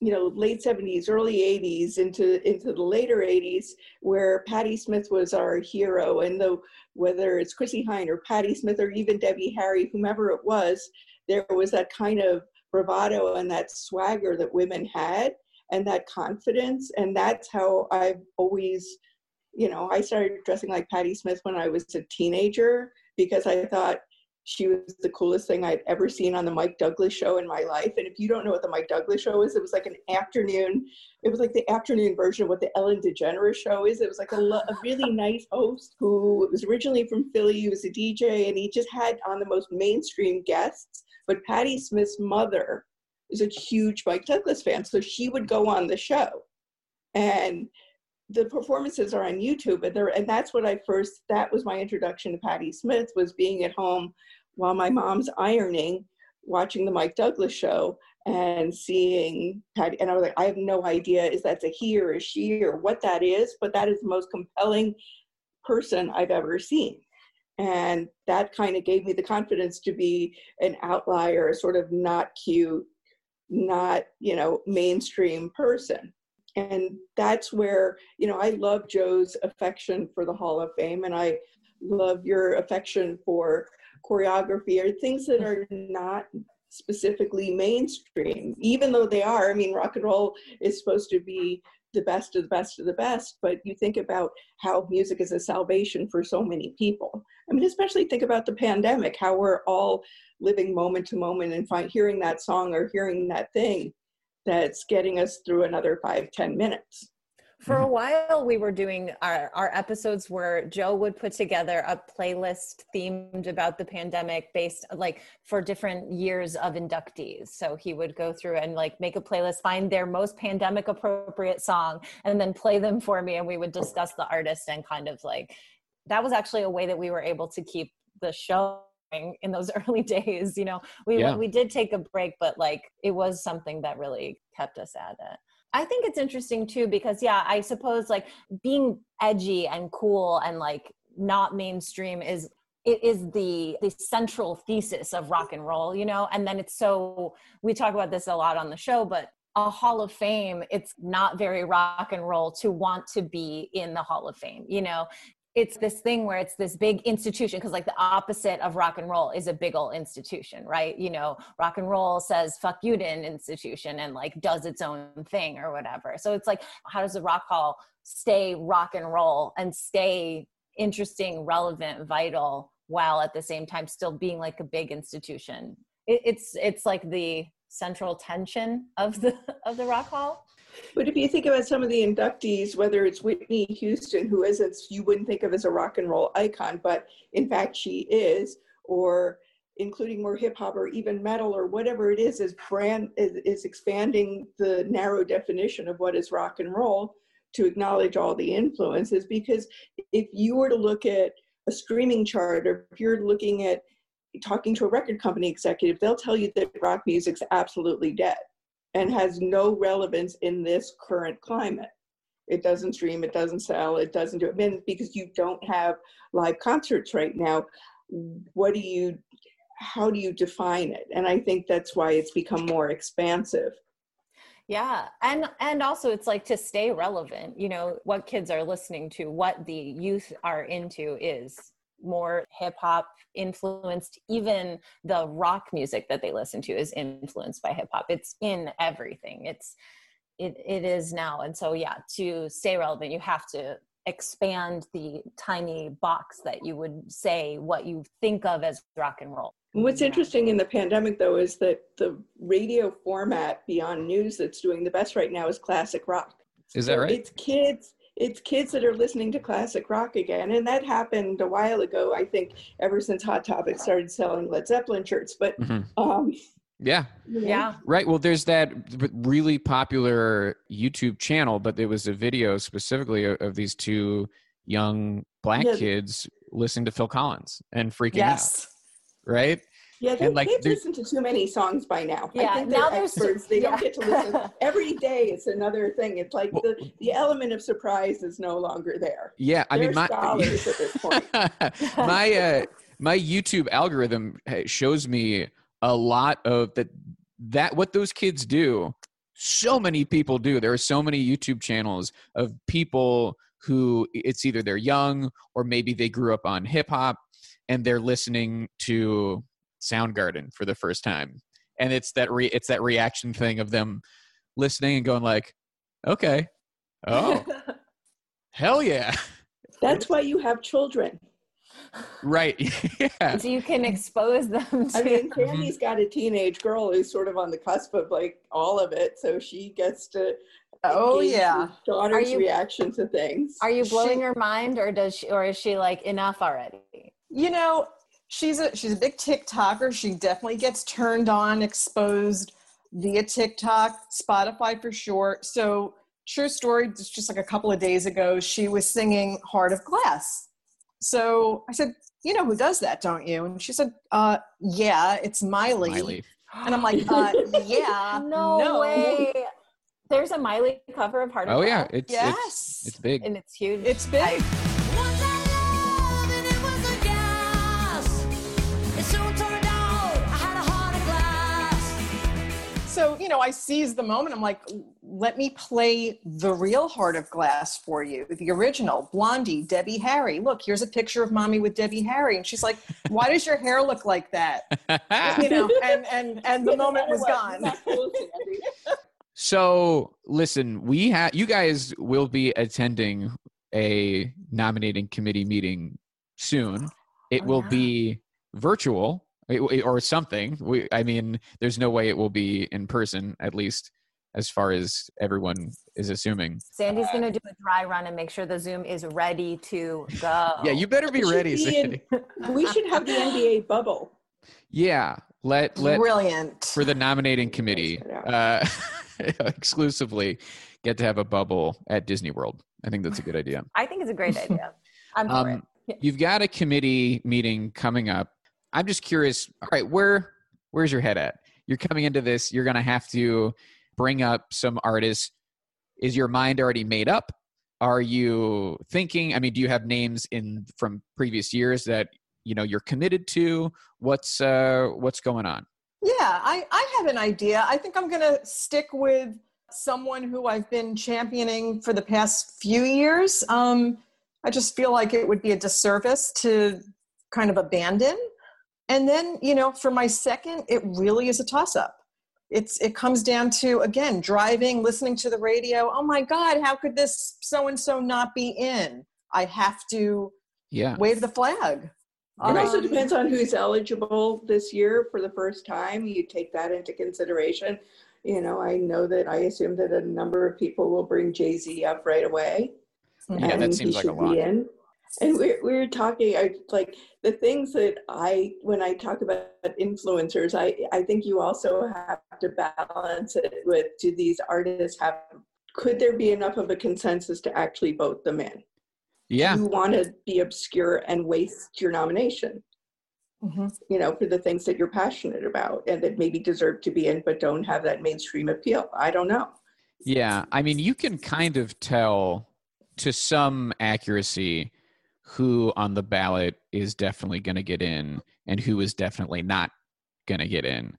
Speaker 4: you know late 70s early 80s into into the later 80s where Patti Smith was our hero. And though whether it's Chrissie Hynde or Patti Smith or even Debbie Harry whomever it was there was that kind of bravado and that swagger that women had and that confidence. And that's how I've always you know I started dressing like Patti Smith when I was a teenager because I thought she was the coolest thing I'd ever seen on the Mike Douglas show in my life. And if you don't know what the Mike Douglas show is, it was like an afternoon, it was like the afternoon version of what the Ellen DeGeneres show is. It was like a, lo- a really nice host who was originally from Philly. He was a DJ and he just had on the most mainstream guests. But Patti Smith's mother is a huge Mike Douglas fan. So she would go on the show. And the performances are on YouTube, and and that's what I first. That was my introduction to Patti Smith was being at home while my mom's ironing, watching the Mike Douglas show, and seeing Patti. And I was like, I have no idea is that a he or a she or what that is, but that is the most compelling person I've ever seen. And that kind of gave me the confidence to be an outlier, a sort of not cute, not you know mainstream person and that's where you know i love joe's affection for the hall of fame and i love your affection for choreography or things that are not specifically mainstream even though they are. I mean rock and roll is supposed to be the best of the best of the best but you think about how music is a salvation for so many people. I mean especially think about the pandemic how we're all living moment to moment and find hearing that song or hearing that thing that's getting us through another five ten minutes
Speaker 2: For
Speaker 1: Mm-hmm.
Speaker 2: a while, we were doing our, our episodes where Joe would put together a playlist themed about the pandemic based like for different years of inductees. So he would go through and like make a playlist, find their most pandemic appropriate song, and then play them for me. And we would discuss the artist and kind of like that was actually a way that we were able to keep the show going in those (laughs) early days. You know, we
Speaker 1: Yeah.
Speaker 2: we did take a break, but like it was something that really kept us at it. I think it's interesting too because yeah, I suppose like being edgy and cool and like not mainstream is it is the the central thesis of rock and roll, you know? And then it's so we talk about this a lot on the show, but a hall of fame, it's not very rock and roll to want to be in the hall of fame, you know? It's this thing where it's this big institution because like the opposite of rock and roll is a big old institution, right? You know, rock and roll says fuck you to an institution and like does its own thing or whatever. So it's like how does the rock hall stay rock and roll and stay interesting, relevant, vital while at the same time still being like a big institution? It, it's it's like the central tension of the (laughs) of the rock hall.
Speaker 4: But if you think about some of the inductees, whether it's Whitney Houston, who isn't, you wouldn't think of as a rock and roll icon, but in fact she is, or including more hip hop or even metal or whatever it is, is brand is, is expanding the narrow definition of what is rock and roll to acknowledge all the influences. Because if you were to look at a streaming chart, or if you're looking at talking to a record company executive, they'll tell you that rock music's absolutely dead and has no relevance in this current climate. It doesn't stream, it doesn't sell, it doesn't do it. Mean, because you don't have live concerts right now. What do you, how do you define it? And I think that's why it's become more expansive.
Speaker 2: Yeah. And and also it's like to stay relevant, you know, what kids are listening to, what the youth are into is more hip hop influenced. Even the rock music that they listen to is influenced by hip hop. It's in everything. It's it it is now. And so yeah, to stay relevant, you have to expand the tiny box that you would say what you think of as rock and roll.
Speaker 4: What's interesting in the pandemic, though, is that the radio format beyond news that's doing the best right now is classic rock.
Speaker 1: Is that
Speaker 4: So
Speaker 1: right?
Speaker 4: It's kids. It's kids that are listening to classic rock again, and that happened a while ago. I think ever since Hot Topic started selling Led Zeppelin shirts. But
Speaker 1: Mhm.
Speaker 4: um,
Speaker 1: Yeah.
Speaker 2: Yeah.
Speaker 1: Right. Well, there's that really popular YouTube channel, but there was a video specifically of, of these two young black
Speaker 4: Yeah.
Speaker 1: kids listening to Phil Collins and freaking
Speaker 3: Yes.
Speaker 1: out. Right.
Speaker 4: Yeah, they,
Speaker 1: And, like,
Speaker 4: they've listened to too many songs by now.
Speaker 2: Yeah,
Speaker 4: I think
Speaker 2: now
Speaker 4: they're
Speaker 2: there's-
Speaker 4: experts. They
Speaker 2: yeah.
Speaker 4: don't get to listen (laughs) every day. It's another thing. It's like
Speaker 1: Well-
Speaker 4: the, the element of surprise is no longer there.
Speaker 1: Yeah. I
Speaker 4: They're
Speaker 1: mean, my
Speaker 4: scholars at this point. (laughs)
Speaker 1: my uh, my YouTube algorithm shows me a lot of that that what those kids do. So many people do. There are so many YouTube channels of people who it's either they're young or maybe they grew up on hip hop and they're listening to Soundgarden for the first time, and it's that re- it's that reaction thing of them listening and going like, okay, oh (laughs) hell yeah,
Speaker 4: That's why you have children.
Speaker 1: right, (laughs) yeah.
Speaker 2: so you can expose them to
Speaker 4: I mean,
Speaker 1: Mm-hmm.
Speaker 4: Sandy's got a teenage girl who's sort of on the cusp of like all of it, so she gets to.
Speaker 3: Oh, yeah.
Speaker 4: Daughter's
Speaker 2: you-
Speaker 4: reaction to things.
Speaker 2: Are you blowing
Speaker 3: She-
Speaker 2: her mind or does she or is she like enough already?
Speaker 3: You know, she's a she's a big TikToker. She definitely gets turned on, exposed via TikTok, Spotify for sure. So true story, just just like a couple of days ago, she was singing Heart of Glass. So I said, you know who does that, don't you? And she said, uh, yeah, it's Miley.
Speaker 1: Miley.
Speaker 3: And I'm like, uh, (gasps) yeah,
Speaker 2: no, way. There's a Miley cover of Heart of Glass.
Speaker 1: Oh yeah, it's
Speaker 3: Yes.
Speaker 1: it's it's big.
Speaker 2: and it's huge.
Speaker 3: It's big.
Speaker 2: I-
Speaker 3: So, you know, I seize the moment. I'm like, let me play the real Heart of Glass for you, the original Blondie, Debbie Harry. Look, here's a picture of mommy with Debbie Harry. And she's like, why does your hair look like that? (laughs) You know, and, and, and the moment was gone.
Speaker 4: Not cool, Sandy.
Speaker 1: so listen, we have you guys will be attending a nominating committee meeting soon. It
Speaker 2: Oh,
Speaker 1: will
Speaker 2: yeah.
Speaker 1: be virtual it- it- or something. We, I mean, there's no way it will be in person, at least as far as everyone is assuming.
Speaker 2: Sandy's gonna do a dry run and make sure the Zoom is ready to go.
Speaker 1: Yeah, you better be
Speaker 4: It
Speaker 1: ready,
Speaker 4: be
Speaker 1: Sandy.
Speaker 4: in- we should have the NBA (laughs) bubble.
Speaker 1: Yeah, let let
Speaker 3: Brilliant.
Speaker 1: for the nominating committee uh, (laughs) exclusively get to have a bubble at Disney World. I think that's a good idea.
Speaker 2: I think it's a great idea. I'm for
Speaker 1: Um,
Speaker 2: it. (laughs)
Speaker 1: you've got a committee meeting coming up. I'm just curious. All right, where where's your head at? You're coming into this. You're going to have to bring up some artists. Is your mind already made up? Are you thinking? I mean, do you have names in from previous years that you know you're committed to? What's uh, what's going on?
Speaker 3: Yeah, I, I have an idea. I think I'm going to stick with someone who I've been championing for the past few years. Um, I just feel like it would be a disservice to kind of abandon. And then, you know, for my second, it really is a toss up. It's it comes down to again driving, listening to the radio. Oh my God, how could this so and so not be in? I have to
Speaker 1: Yeah.
Speaker 3: wave the flag.
Speaker 4: It also
Speaker 3: Um,
Speaker 4: depends on who's eligible this year for the first time. You take that into consideration. You know, I know that I assume that a number of people will bring Jay Z up right away.
Speaker 1: Yeah, that seems
Speaker 4: he
Speaker 1: like a lot.
Speaker 4: be in. And we're, we're talking, I like the things that I, when I talk about influencers, I, I think you also have to balance it with do these artists have, could there be enough of a consensus to actually vote them in?
Speaker 1: Yeah.
Speaker 4: You want to be obscure and waste your nomination,
Speaker 3: mhm.
Speaker 4: you know, for the things that you're passionate about and that maybe deserve to be in but don't have that mainstream appeal. I don't know.
Speaker 1: Yeah, I mean, you can kind of tell to some accuracy who on the ballot is definitely going to get in and who is definitely not going to get in.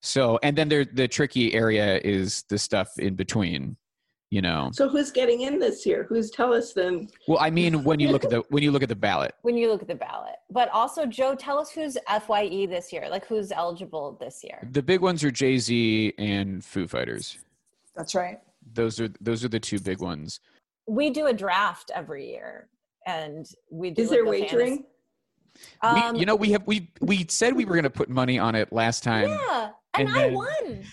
Speaker 1: So, and then there, the tricky area is the stuff in between. You know,
Speaker 4: So who's getting in this year? Who's tell us then?
Speaker 1: well, I mean, when you look at the when you look at the ballot, (laughs)
Speaker 2: When you look at the ballot, but also Joe, tell us who's Fye this year. Like who's eligible this year?
Speaker 1: the big ones are Jay Z and Foo Fighters.
Speaker 3: That's right.
Speaker 1: Those are those are the two big ones.
Speaker 2: we do a draft every year, and we do.
Speaker 4: Is
Speaker 2: like
Speaker 4: there
Speaker 2: a
Speaker 4: wagering?
Speaker 2: fantasy-
Speaker 1: we,
Speaker 2: Um,
Speaker 1: you know, we have we we said we were going to put money on it last time.
Speaker 2: yeah, and,
Speaker 1: and
Speaker 2: I
Speaker 1: then-
Speaker 2: won.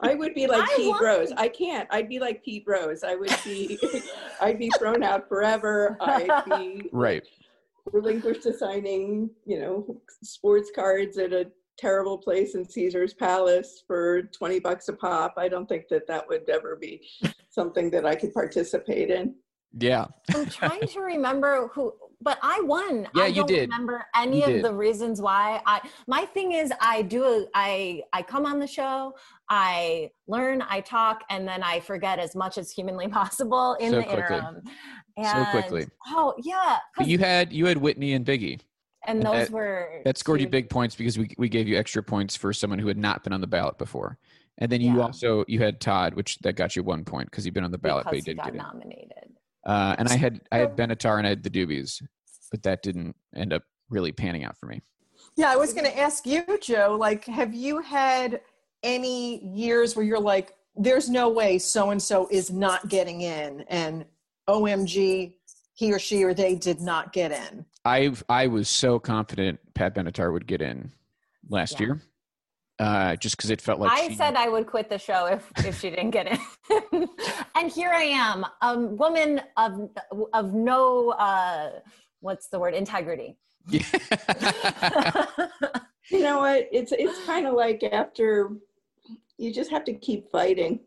Speaker 4: I would be like (laughs)
Speaker 2: I
Speaker 4: Pete
Speaker 2: won.
Speaker 4: Rose. I can't. I'd be like Pete Rose. I would be. (laughs) I'd be thrown out forever. I'd be (laughs)
Speaker 1: Right.
Speaker 4: relinquished to signing, you know, sports cards at a terrible place in Caesar's Palace for 20 bucks a pop. I don't think that that would ever be something that I could participate in.
Speaker 1: Yeah.
Speaker 2: I'm trying to remember who, but I won.
Speaker 1: Yeah,
Speaker 2: I
Speaker 1: you
Speaker 2: don't
Speaker 1: did.
Speaker 2: Remember any
Speaker 1: You
Speaker 2: of
Speaker 1: did.
Speaker 2: the reasons why? I my thing is I do a, I I come on the show, I learn, I talk, and then I forget as much as humanly (laughs) possible in
Speaker 1: So
Speaker 2: the
Speaker 1: quickly.
Speaker 2: interim.
Speaker 1: So
Speaker 2: And-
Speaker 1: quickly.
Speaker 2: Oh yeah,
Speaker 1: But you had you had Whitney and Biggie.
Speaker 2: and
Speaker 1: and
Speaker 2: those
Speaker 1: that-
Speaker 2: were
Speaker 1: That scored you big points because we we gave you extra points for someone who had not been on the ballot before. And then you
Speaker 2: Yeah.
Speaker 1: also you had Todd, which that got you one point because he'd been on the ballot, but he
Speaker 2: because he
Speaker 1: did
Speaker 2: got
Speaker 1: get in.
Speaker 2: nominated.
Speaker 1: Uh, and I had I had Benatar and I had the Doobies, but that didn't end up really panning out for me.
Speaker 3: Yeah, I was going to ask you, Joe, like, have you had any years where you're like, there's no way so and so is not getting in, and OMG, he or she or they did not get in?
Speaker 1: I I was so confident Pat Benatar would get in last
Speaker 2: Yeah.
Speaker 1: year, uh, just because it felt like
Speaker 2: I
Speaker 1: she-
Speaker 2: said I would quit the show if if she didn't get in, (laughs) and here I am, a woman of of no uh, what's the word integrity.
Speaker 1: Yeah. (laughs) (laughs)
Speaker 4: You know what? It's it's kind of like after you just have to keep fighting.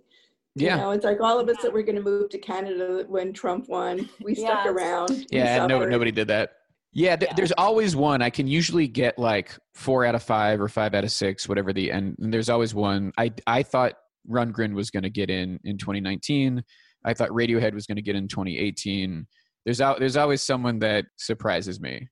Speaker 4: You
Speaker 1: yeah.
Speaker 4: know, it's like all of us that were going to move to Canada when Trump won. We stuck
Speaker 2: Yes.
Speaker 4: around. we
Speaker 1: Yeah, no,
Speaker 4: suffered.
Speaker 1: nobody did that. Yeah, th-
Speaker 2: Yeah.
Speaker 1: there's always one. I can usually get like four out of five or five out of six, whatever the end. And there's always one. I I thought Rundgren was going to get in in 2019. I thought Radiohead was going to get in 2018. There's out there's always someone that surprises me,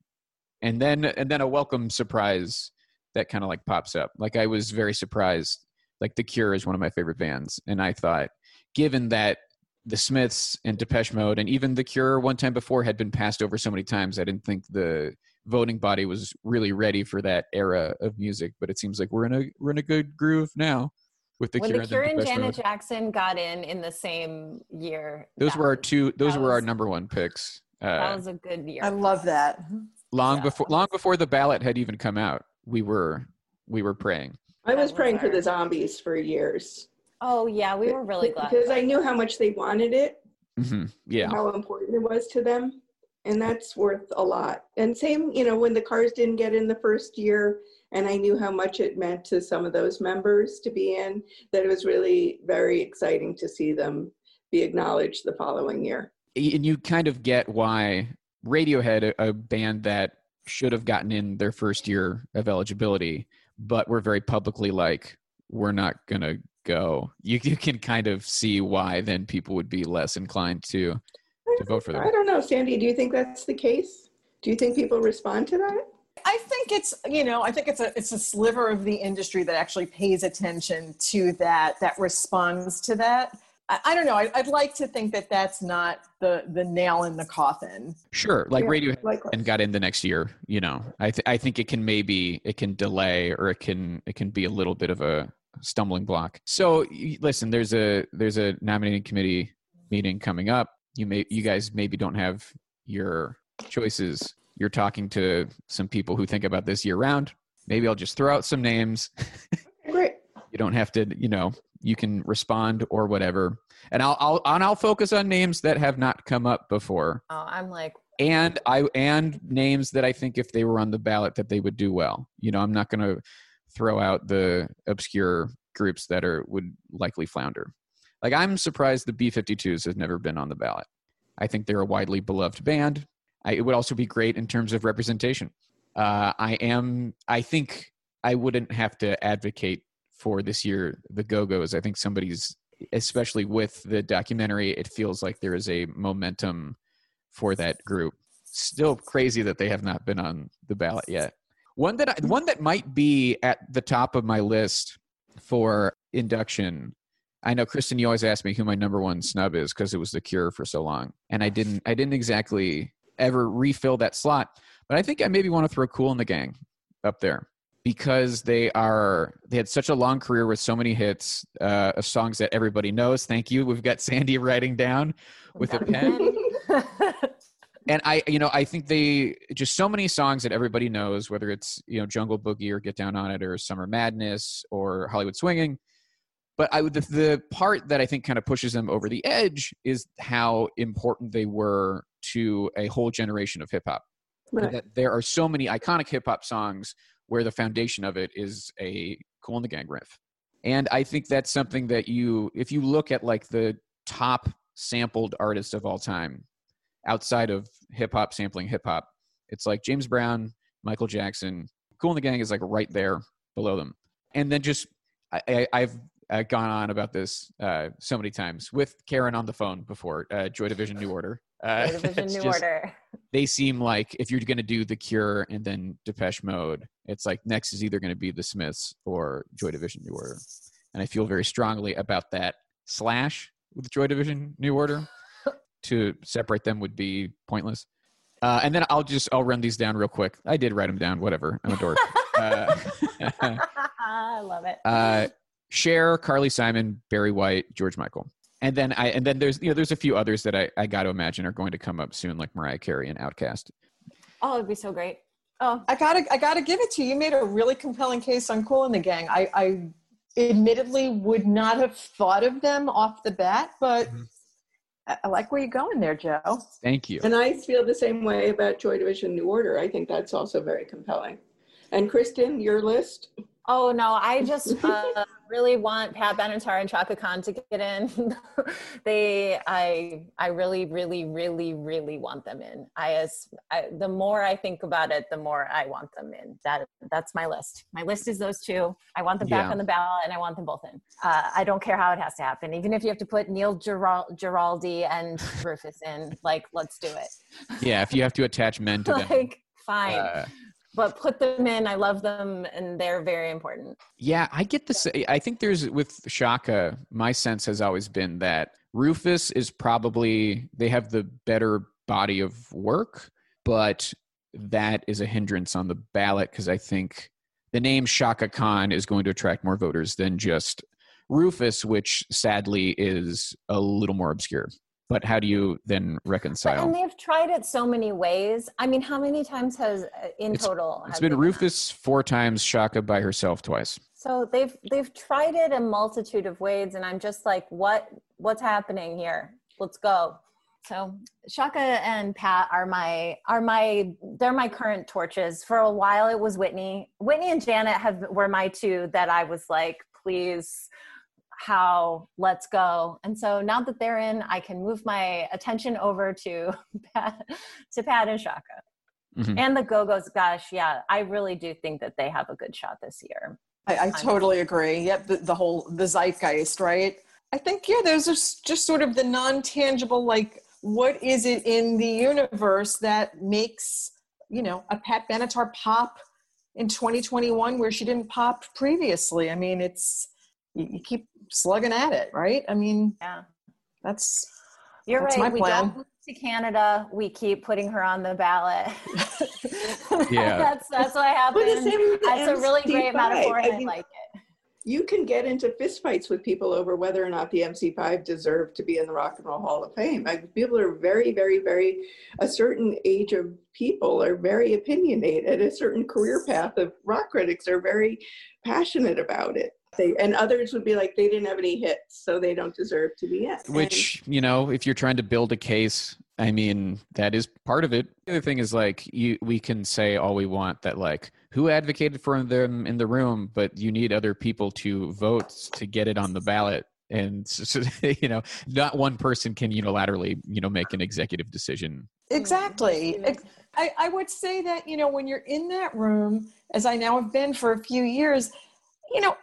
Speaker 1: and then and then a welcome surprise that kind of like pops up. Like I was very surprised. Like The Cure is one of my favorite bands, and I thought, given that the Smiths and Depeche Mode and even The Cure one time before had been passed over so many times. I didn't think the voting body was really ready for that era of music, but it seems like we're in a we're in a good groove now with The
Speaker 2: when
Speaker 1: Cure
Speaker 2: the Cure and
Speaker 1: Depeche
Speaker 2: Janet
Speaker 1: Mode.
Speaker 2: Jackson got in in the same year,
Speaker 1: Those
Speaker 2: that
Speaker 1: were our two those
Speaker 2: that
Speaker 1: were our number one picks.
Speaker 2: That
Speaker 1: Uh,
Speaker 2: was a good year.
Speaker 3: I love that.
Speaker 1: long
Speaker 2: yeah.
Speaker 1: before long before the ballot had even come out, we were we were praying.
Speaker 4: I was
Speaker 2: was
Speaker 4: praying for the zombies for years
Speaker 2: oh yeah, we were really glad.
Speaker 4: because I knew how much they wanted it,
Speaker 1: hmm Yeah.
Speaker 4: how important it was to them, and that's worth a lot. And same, you know, when the cars didn't get in the first year, and I knew how much it meant to some of those members to be in, that it was really very exciting to see them be acknowledged the following year.
Speaker 1: and you kind of get why Radiohead, a, a band that should have gotten in their first year of eligibility, but we're very publicly like, we're not gonna go. You you can kind of see why then people would be less inclined to to vote for them.
Speaker 4: I don't know, Sandy. Do you think that's the case? Do you think people respond to that?
Speaker 3: I think it's you know I think it's a it's a sliver of the industry that actually pays attention to that that responds to that. I, I don't know. I, I'd like to think that that's not the the nail in the coffin.
Speaker 1: Sure, like
Speaker 4: Yeah,
Speaker 1: Radiohead
Speaker 4: likewise.
Speaker 1: and got in the next year. You know, I th- I think it can maybe it can delay or it can it can be a little bit of a stumbling block. So listen, there's a there's a nominating committee meeting coming up. You may you guys maybe don't have your choices. You're talking to some people who think about this year round. Maybe I'll just throw out some names. (laughs)
Speaker 4: Great.
Speaker 1: you don't have to, you know, you can respond or whatever. And I'll I'll and I'll focus on names that have not come up before
Speaker 2: oh, I'm like,
Speaker 1: and I and names that I think if they were on the ballot that they would do well. You know, I'm not going to throw out the obscure groups that are would likely flounder. Like I'm surprised the B52s have never been on the ballot. I think they're a widely beloved band. I, it would also be great in terms of representation. Uh, I am. I think I wouldn't have to advocate for this year the Go Go's. I think somebody's, especially with the documentary, it feels like there is a momentum for that group. Still crazy that they have not been on the ballot yet. One that I, one that might be at the top of my list for induction. I know Kristen, you always ask me who my number one snub is because it was the Cure for so long, and I didn't I didn't exactly ever refill that slot. But I think I maybe want to throw Kool and the Gang up there. because they are they had such a long career with so many hits uh, of songs that everybody knows. Thank you. We've got Sandy writing down with a pen. (laughs) and I, you know, I think they just so many songs that everybody knows, whether it's you know Jungle Boogie or Get Down on It or Summer Madness or Hollywood Swinging. But I would the, the part that I think kind of pushes them over the edge is how important they were to a whole generation of hip hop.
Speaker 4: Right.
Speaker 1: That there are so many iconic hip hop songs where the foundation of it is a Kool and the Gang riff. And I think that's something that you, if you look at like the top sampled artists of all time, outside of hip hop sampling hip hop, it's like James Brown, Michael Jackson, Kool and the Gang is like right there below them. And then just I, I, I've uh, gone on about this uh, so many times with Karen on the phone before uh, Joy Division New Order. Uh,
Speaker 2: Joy (laughs) Division New
Speaker 1: just-
Speaker 2: Order.
Speaker 1: They seem like if you're going to do The Cure and then Depeche Mode, it's like next is either going to be The Smiths or Joy Division New Order. And I feel very strongly about that slash with Joy Division New Order. To separate them would be pointless. Uh, and then I'll just I'll run these down real quick. I did write them down. Whatever. I'm a dork. (laughs) uh,
Speaker 2: I love it.
Speaker 1: uh, Cher, Carly Simon, Barry White, George Michael, and then I and then there's you know there's a few others that I I got to imagine are going to come up soon, like Mariah Carey and Outkast.
Speaker 2: oh, it'd be so great. Oh,
Speaker 3: I gotta, I gotta give it to you. You made a really compelling case on Kool and the Gang. I, I admittedly would not have thought of them off the bat, but
Speaker 1: Mhm.
Speaker 3: I, I like where you're going there, Joe.
Speaker 1: Thank you.
Speaker 4: And I feel the same way about Joy Division New Order. I think that's also very compelling. And Kristen, your list?
Speaker 2: Oh no, I just (laughs) uh, really want Pat Benatar and Chaka Khan to get in. (laughs) they, I, I really, really, really, really want them in. I, as I, the more I think about it, the more I want them in. That, that's my list. My list is those two. I want them back
Speaker 1: Yeah.
Speaker 2: on the ballot, and I want them both in. Uh, I don't care how it has to happen, even if you have to put Neil Giral- Giraldi and Rufus in. Like, let's do it.
Speaker 1: Yeah, if you have to attach men to (laughs) them.
Speaker 2: like, fine.
Speaker 1: uh,
Speaker 2: but put them in. I love them, and they're very important.
Speaker 1: Yeah, I get this. I think there's with Chaka, my sense has always been that Rufus is probably they have the better body of work, but that is a hindrance on the ballot because I think the name Chaka Khan is going to attract more voters than just Rufus, which sadly is a little more obscure. But how do you then reconcile?
Speaker 2: and they've tried it so many ways. I mean, how many times has uh, in
Speaker 1: It's-
Speaker 2: total?
Speaker 1: It's been
Speaker 2: done?
Speaker 1: Rufus four times, Chaka by herself twice.
Speaker 2: So they've they've tried it a multitude of ways, and I'm just like, what what's happening here? Let's go. So Chaka and Pat are my are my they're my current torches. For a while, it was Whitney. Whitney and Janet have were my two that I was like, please, how let's go. And so now that they're in, I can move my attention over to (laughs) Pat, to Pat and Chaka.
Speaker 1: Mhm.
Speaker 2: And the Go Go's, gosh, yeah, I really do think that they have a good shot this year.
Speaker 3: I, I totally agree. Yep, the, the whole the zeitgeist, right? I think yeah, those are just sort of the non-tangible, like what is it in the universe that makes you know a Pat Benatar pop in 2021 where she didn't pop previously? I mean, it's you, you keep slugging at it, right? I mean,
Speaker 2: Yeah.
Speaker 3: that's
Speaker 2: You're
Speaker 3: That's
Speaker 2: right.
Speaker 3: my
Speaker 2: we
Speaker 3: plan.
Speaker 2: don't move to Canada. We keep putting her on the ballot. (laughs)
Speaker 1: Yeah. (laughs)
Speaker 2: that's that's what
Speaker 4: Well, the
Speaker 2: happened.
Speaker 4: same
Speaker 2: That's a really great
Speaker 4: MC5.
Speaker 2: metaphor, and
Speaker 4: I
Speaker 2: I, like it.
Speaker 4: you can get into fistfights with people over whether or not the MC5 deserve to be in the Rock and Roll Hall of Fame. I, people are very, very, very, a certain age of people are very opinionated. A certain career path of rock critics are very passionate about it. They, and others would be like, they didn't have any hits, so they don't deserve to be in. And-
Speaker 1: which you know if you're trying to build a case i mean that is part of it the other thing is like you we can say all we want that like who advocated for them in the room but you need other people to vote to get it on the ballot and so, (laughs) so, you know not one person can unilaterally you know make an executive decision
Speaker 3: Exactly. I, I would say that, you know, when you're in that room, as I now have been for a few years, you know,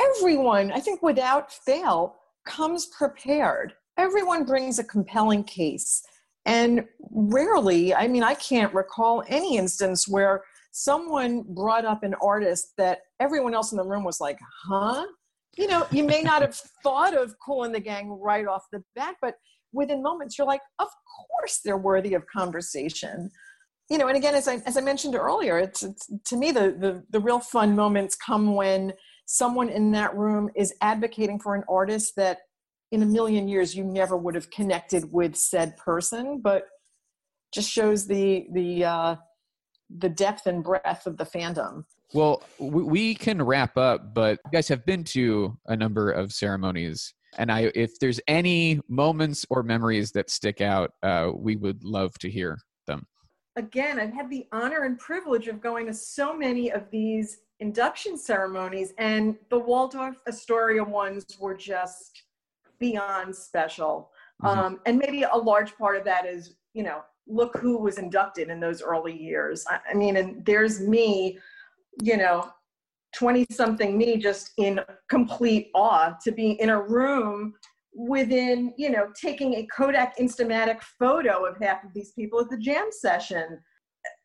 Speaker 3: everyone, I think without fail, comes prepared. Everyone brings a compelling case. And rarely, I mean, I can't recall any instance where someone brought up an artist that everyone else in the room was like, huh? You know, you may not have (laughs) thought of Kool and the Gang right off the bat, but within moments you're like of course they're worthy of conversation you know, and again, as I as I mentioned earlier, it's, it's to me the, the the real fun moments come when someone in that room is advocating for an artist that in a million years you never would have connected with said person, but just shows the the uh, the depth and breadth of the fandom.
Speaker 1: Well, we, we can wrap up, but you guys have been to a number of ceremonies, and I, if there's any moments or memories that stick out, uh, we would love to hear them.
Speaker 3: again, I've had the honor and privilege of going to so many of these induction ceremonies, and the Waldorf Astoria ones were just beyond special.
Speaker 1: Mhm.
Speaker 3: Um, and maybe a large part of that is, you know, look who was inducted in those early years. I, I mean, and there's me, you know, 20 something me just in complete awe to be in a room within, you know, taking a Kodak Instamatic photo of half of these people at the jam session.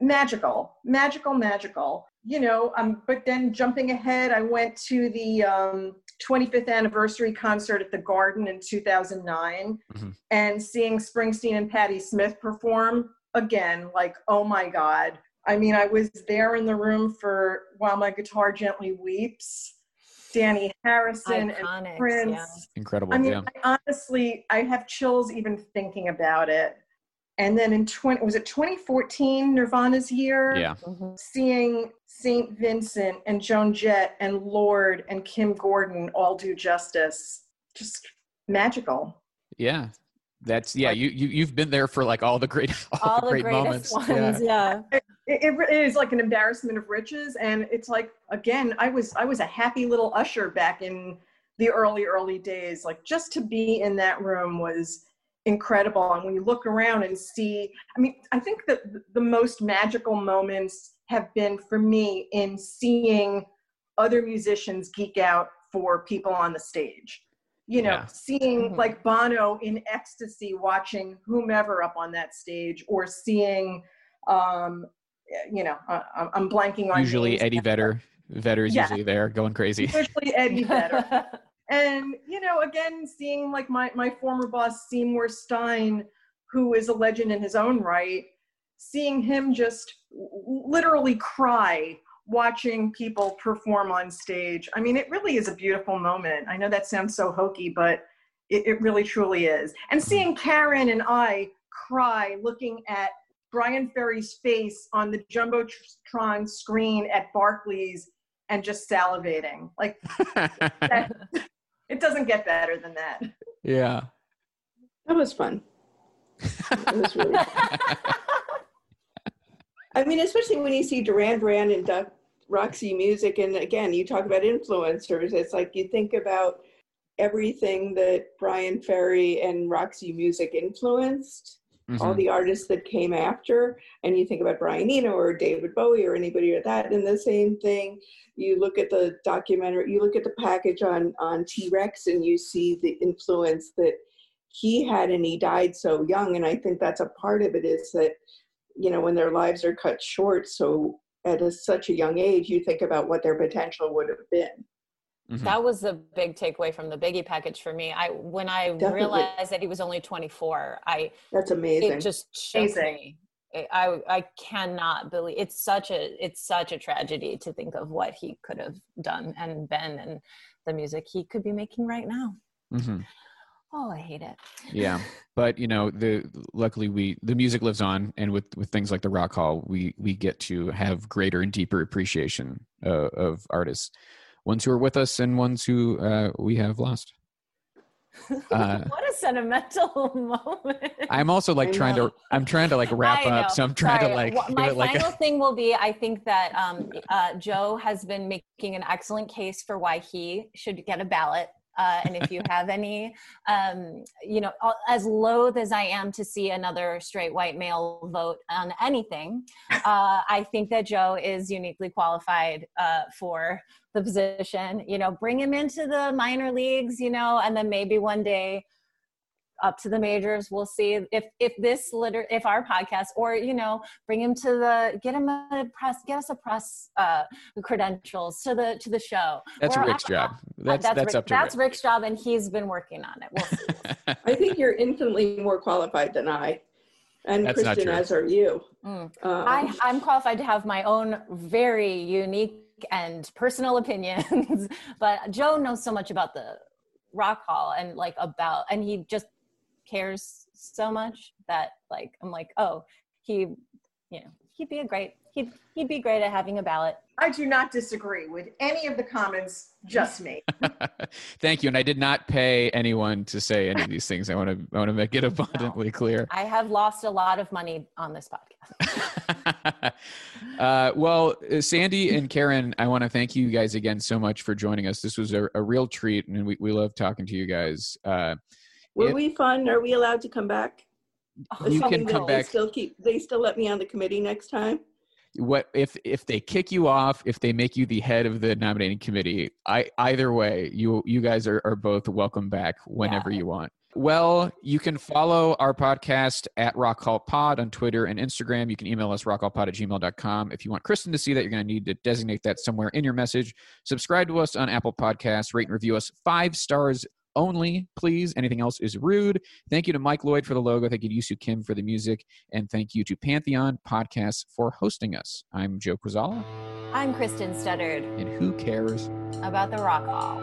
Speaker 3: Magical, magical, magical. You know, um, but then jumping ahead, I went to the um, 25th anniversary concert at the Garden in 2009
Speaker 1: Mhm.
Speaker 3: and seeing Springsteen and Patti Smith perform again, like, oh my God. I mean, I was there in the room for While My Guitar Gently Weeps, Dhani Harrison, and
Speaker 2: Iconics,
Speaker 3: Prince.
Speaker 2: yeah.
Speaker 1: Incredible,
Speaker 3: I mean,
Speaker 1: yeah.
Speaker 3: I honestly, I have chills even thinking about it. And then in 20, was it 2014, Nirvana's year?
Speaker 1: Yeah.
Speaker 2: Mhm.
Speaker 3: Seeing St. Vincent and Joan Jett and Lorde and Kim Gordon all do justice. Just magical.
Speaker 1: Yeah. That's yeah.
Speaker 3: Like-
Speaker 1: you you you've been there for like all the great all, (laughs)
Speaker 2: All
Speaker 1: the
Speaker 2: the
Speaker 1: great
Speaker 2: greatest
Speaker 1: moments.
Speaker 2: ones,
Speaker 1: Yeah.
Speaker 2: yeah.
Speaker 3: It, it it is like an embarrassment of riches. And it's like, again, I was, I was a happy little usher back in the early, early days. Like just to be in that room was incredible. And when you look around and see, I mean, I think that the most magical moments have been for me in seeing other musicians geek out for people on the stage. You know,
Speaker 1: Yeah.
Speaker 3: seeing
Speaker 2: Mhm.
Speaker 3: like Bono in ecstasy watching whomever up on that stage, or seeing, um, you know, I, I'm- I'm blanking on
Speaker 1: Usually Eddie
Speaker 3: Vedder.
Speaker 1: Vedder. is
Speaker 3: Yeah.
Speaker 1: usually there going crazy.
Speaker 3: Usually Eddie Vedder (laughs) and you know again seeing like my my former boss seymour stein who is a legend in his own right seeing him just literally cry watching people perform on stage i mean it really is a beautiful moment. I know that sounds so hokey but it, it really truly is. And seeing karen and i cry looking at bryan ferry's face on the jumbotron screen at barclays and just salivating. Like (laughs) it doesn't get better than that.
Speaker 1: yeah.
Speaker 4: That was fun. It was really fun. I mean, especially when you see Duran Duran and Duck, Roxy Music, and again, you talk about influencers. It's like you think about everything that Bryan Ferry and Roxy Music influenced, all
Speaker 1: Mhm.
Speaker 4: the artists that came after, and you think about Brian Eno or David Bowie or anybody like that, and the same thing. You look at the documentary, you look at the package on on T Rex, and you see the influence that he had, and he died so young. And I think that's a part of it is that you know when their lives are cut short so at a, such a young age you think about what their potential would have been
Speaker 1: Mhm.
Speaker 2: That was the big takeaway from the Biggie package for me. I when I
Speaker 4: Definitely.
Speaker 2: realized that he was only 24, I
Speaker 4: that's amazing
Speaker 2: it just shook
Speaker 3: Amazing.
Speaker 2: me. I, I I cannot believe it's such a it's such a tragedy to think of what he could have done and been and the music he could be making right now.
Speaker 1: Mm-hmm.
Speaker 2: Oh, I hate it.
Speaker 1: Yeah, but you know, the luckily we the music lives on, and with with things like the Rock Hall, we we get to have greater and deeper appreciation uh, of artists, ones who are with us and ones who uh, we have lost. (laughs) Uh,
Speaker 2: what a sentimental (laughs) moment.
Speaker 1: I'm also like
Speaker 4: I
Speaker 1: trying
Speaker 4: know.
Speaker 1: to I'm trying to like (laughs) wrap up, so I'm trying
Speaker 2: Sorry.
Speaker 1: to like
Speaker 2: Wha-
Speaker 1: give
Speaker 2: my
Speaker 1: it like a-
Speaker 2: final thing will be I think that um, uh, Joe has been making an excellent case for why he should get a ballot. Uh, and if you have any, um, you know, as loath as I am to see another straight white male vote on anything, (laughs) uh, I think that Joe is uniquely qualified uh, for the position. You know, bring him into the minor leagues, you know, and then maybe one day up to the majors we'll see if if this liter if our podcast or you know bring him to the get him a press get us a press uh credentials to the to the show
Speaker 1: that's
Speaker 2: Or
Speaker 1: Rick's
Speaker 2: I-
Speaker 1: job. That's that's,
Speaker 2: Rick-
Speaker 1: up to
Speaker 2: that's
Speaker 1: Rick.
Speaker 2: rick's job and he's been working on it we'll see (laughs)
Speaker 4: i think you're infinitely more qualified than i And
Speaker 1: That's not
Speaker 4: Kristen,
Speaker 1: true.
Speaker 4: as are you.
Speaker 2: Mm.
Speaker 4: Um,
Speaker 2: I, I'm qualified to have my own very unique and personal opinions, (laughs) but Joe knows so much about the Rock Hall and like about, and he just cares so much that like I'm like, oh, he, you know, he'd be a great, he'd he'd be great at having a ballot.
Speaker 3: I do not disagree with any of the comments just made. (laughs)
Speaker 1: Thank you. And I did not pay anyone to say any of these things. I want to I want to make it abundantly clear.
Speaker 2: I have lost a lot of money on this podcast. (laughs)
Speaker 1: uh, well, uh, Sandy and Karen, I want to thank you guys again so much for joining us. This was a, a real treat, and we, we love talking to you guys. Uh,
Speaker 4: were we fun? Are we allowed to come back?
Speaker 1: You can
Speaker 4: Assuming
Speaker 1: come
Speaker 4: they
Speaker 1: back.
Speaker 4: Still keep. They still let me on the committee next time.
Speaker 1: what if if they kick you off if they make you the head of the nominating committee i either way you you guys are, are both welcome back whenever
Speaker 2: Yeah.
Speaker 1: you want well you can follow our podcast at rock hall pod on twitter and instagram you can email us rockhallpod at gmail.com if you want kristen to see that you're going to need to designate that somewhere in your message subscribe to us on apple podcasts rate and review us five stars only please anything else is rude thank you to mike lloyd for the logo thank you to yusu kim for the music and thank you to Pantheon Podcasts for hosting us. I'm Joe Quazala,
Speaker 2: I'm Kristen Studard
Speaker 1: and who cares?
Speaker 2: about the Rock Hall.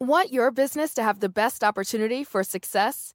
Speaker 5: Want your business to have the best opportunity for success?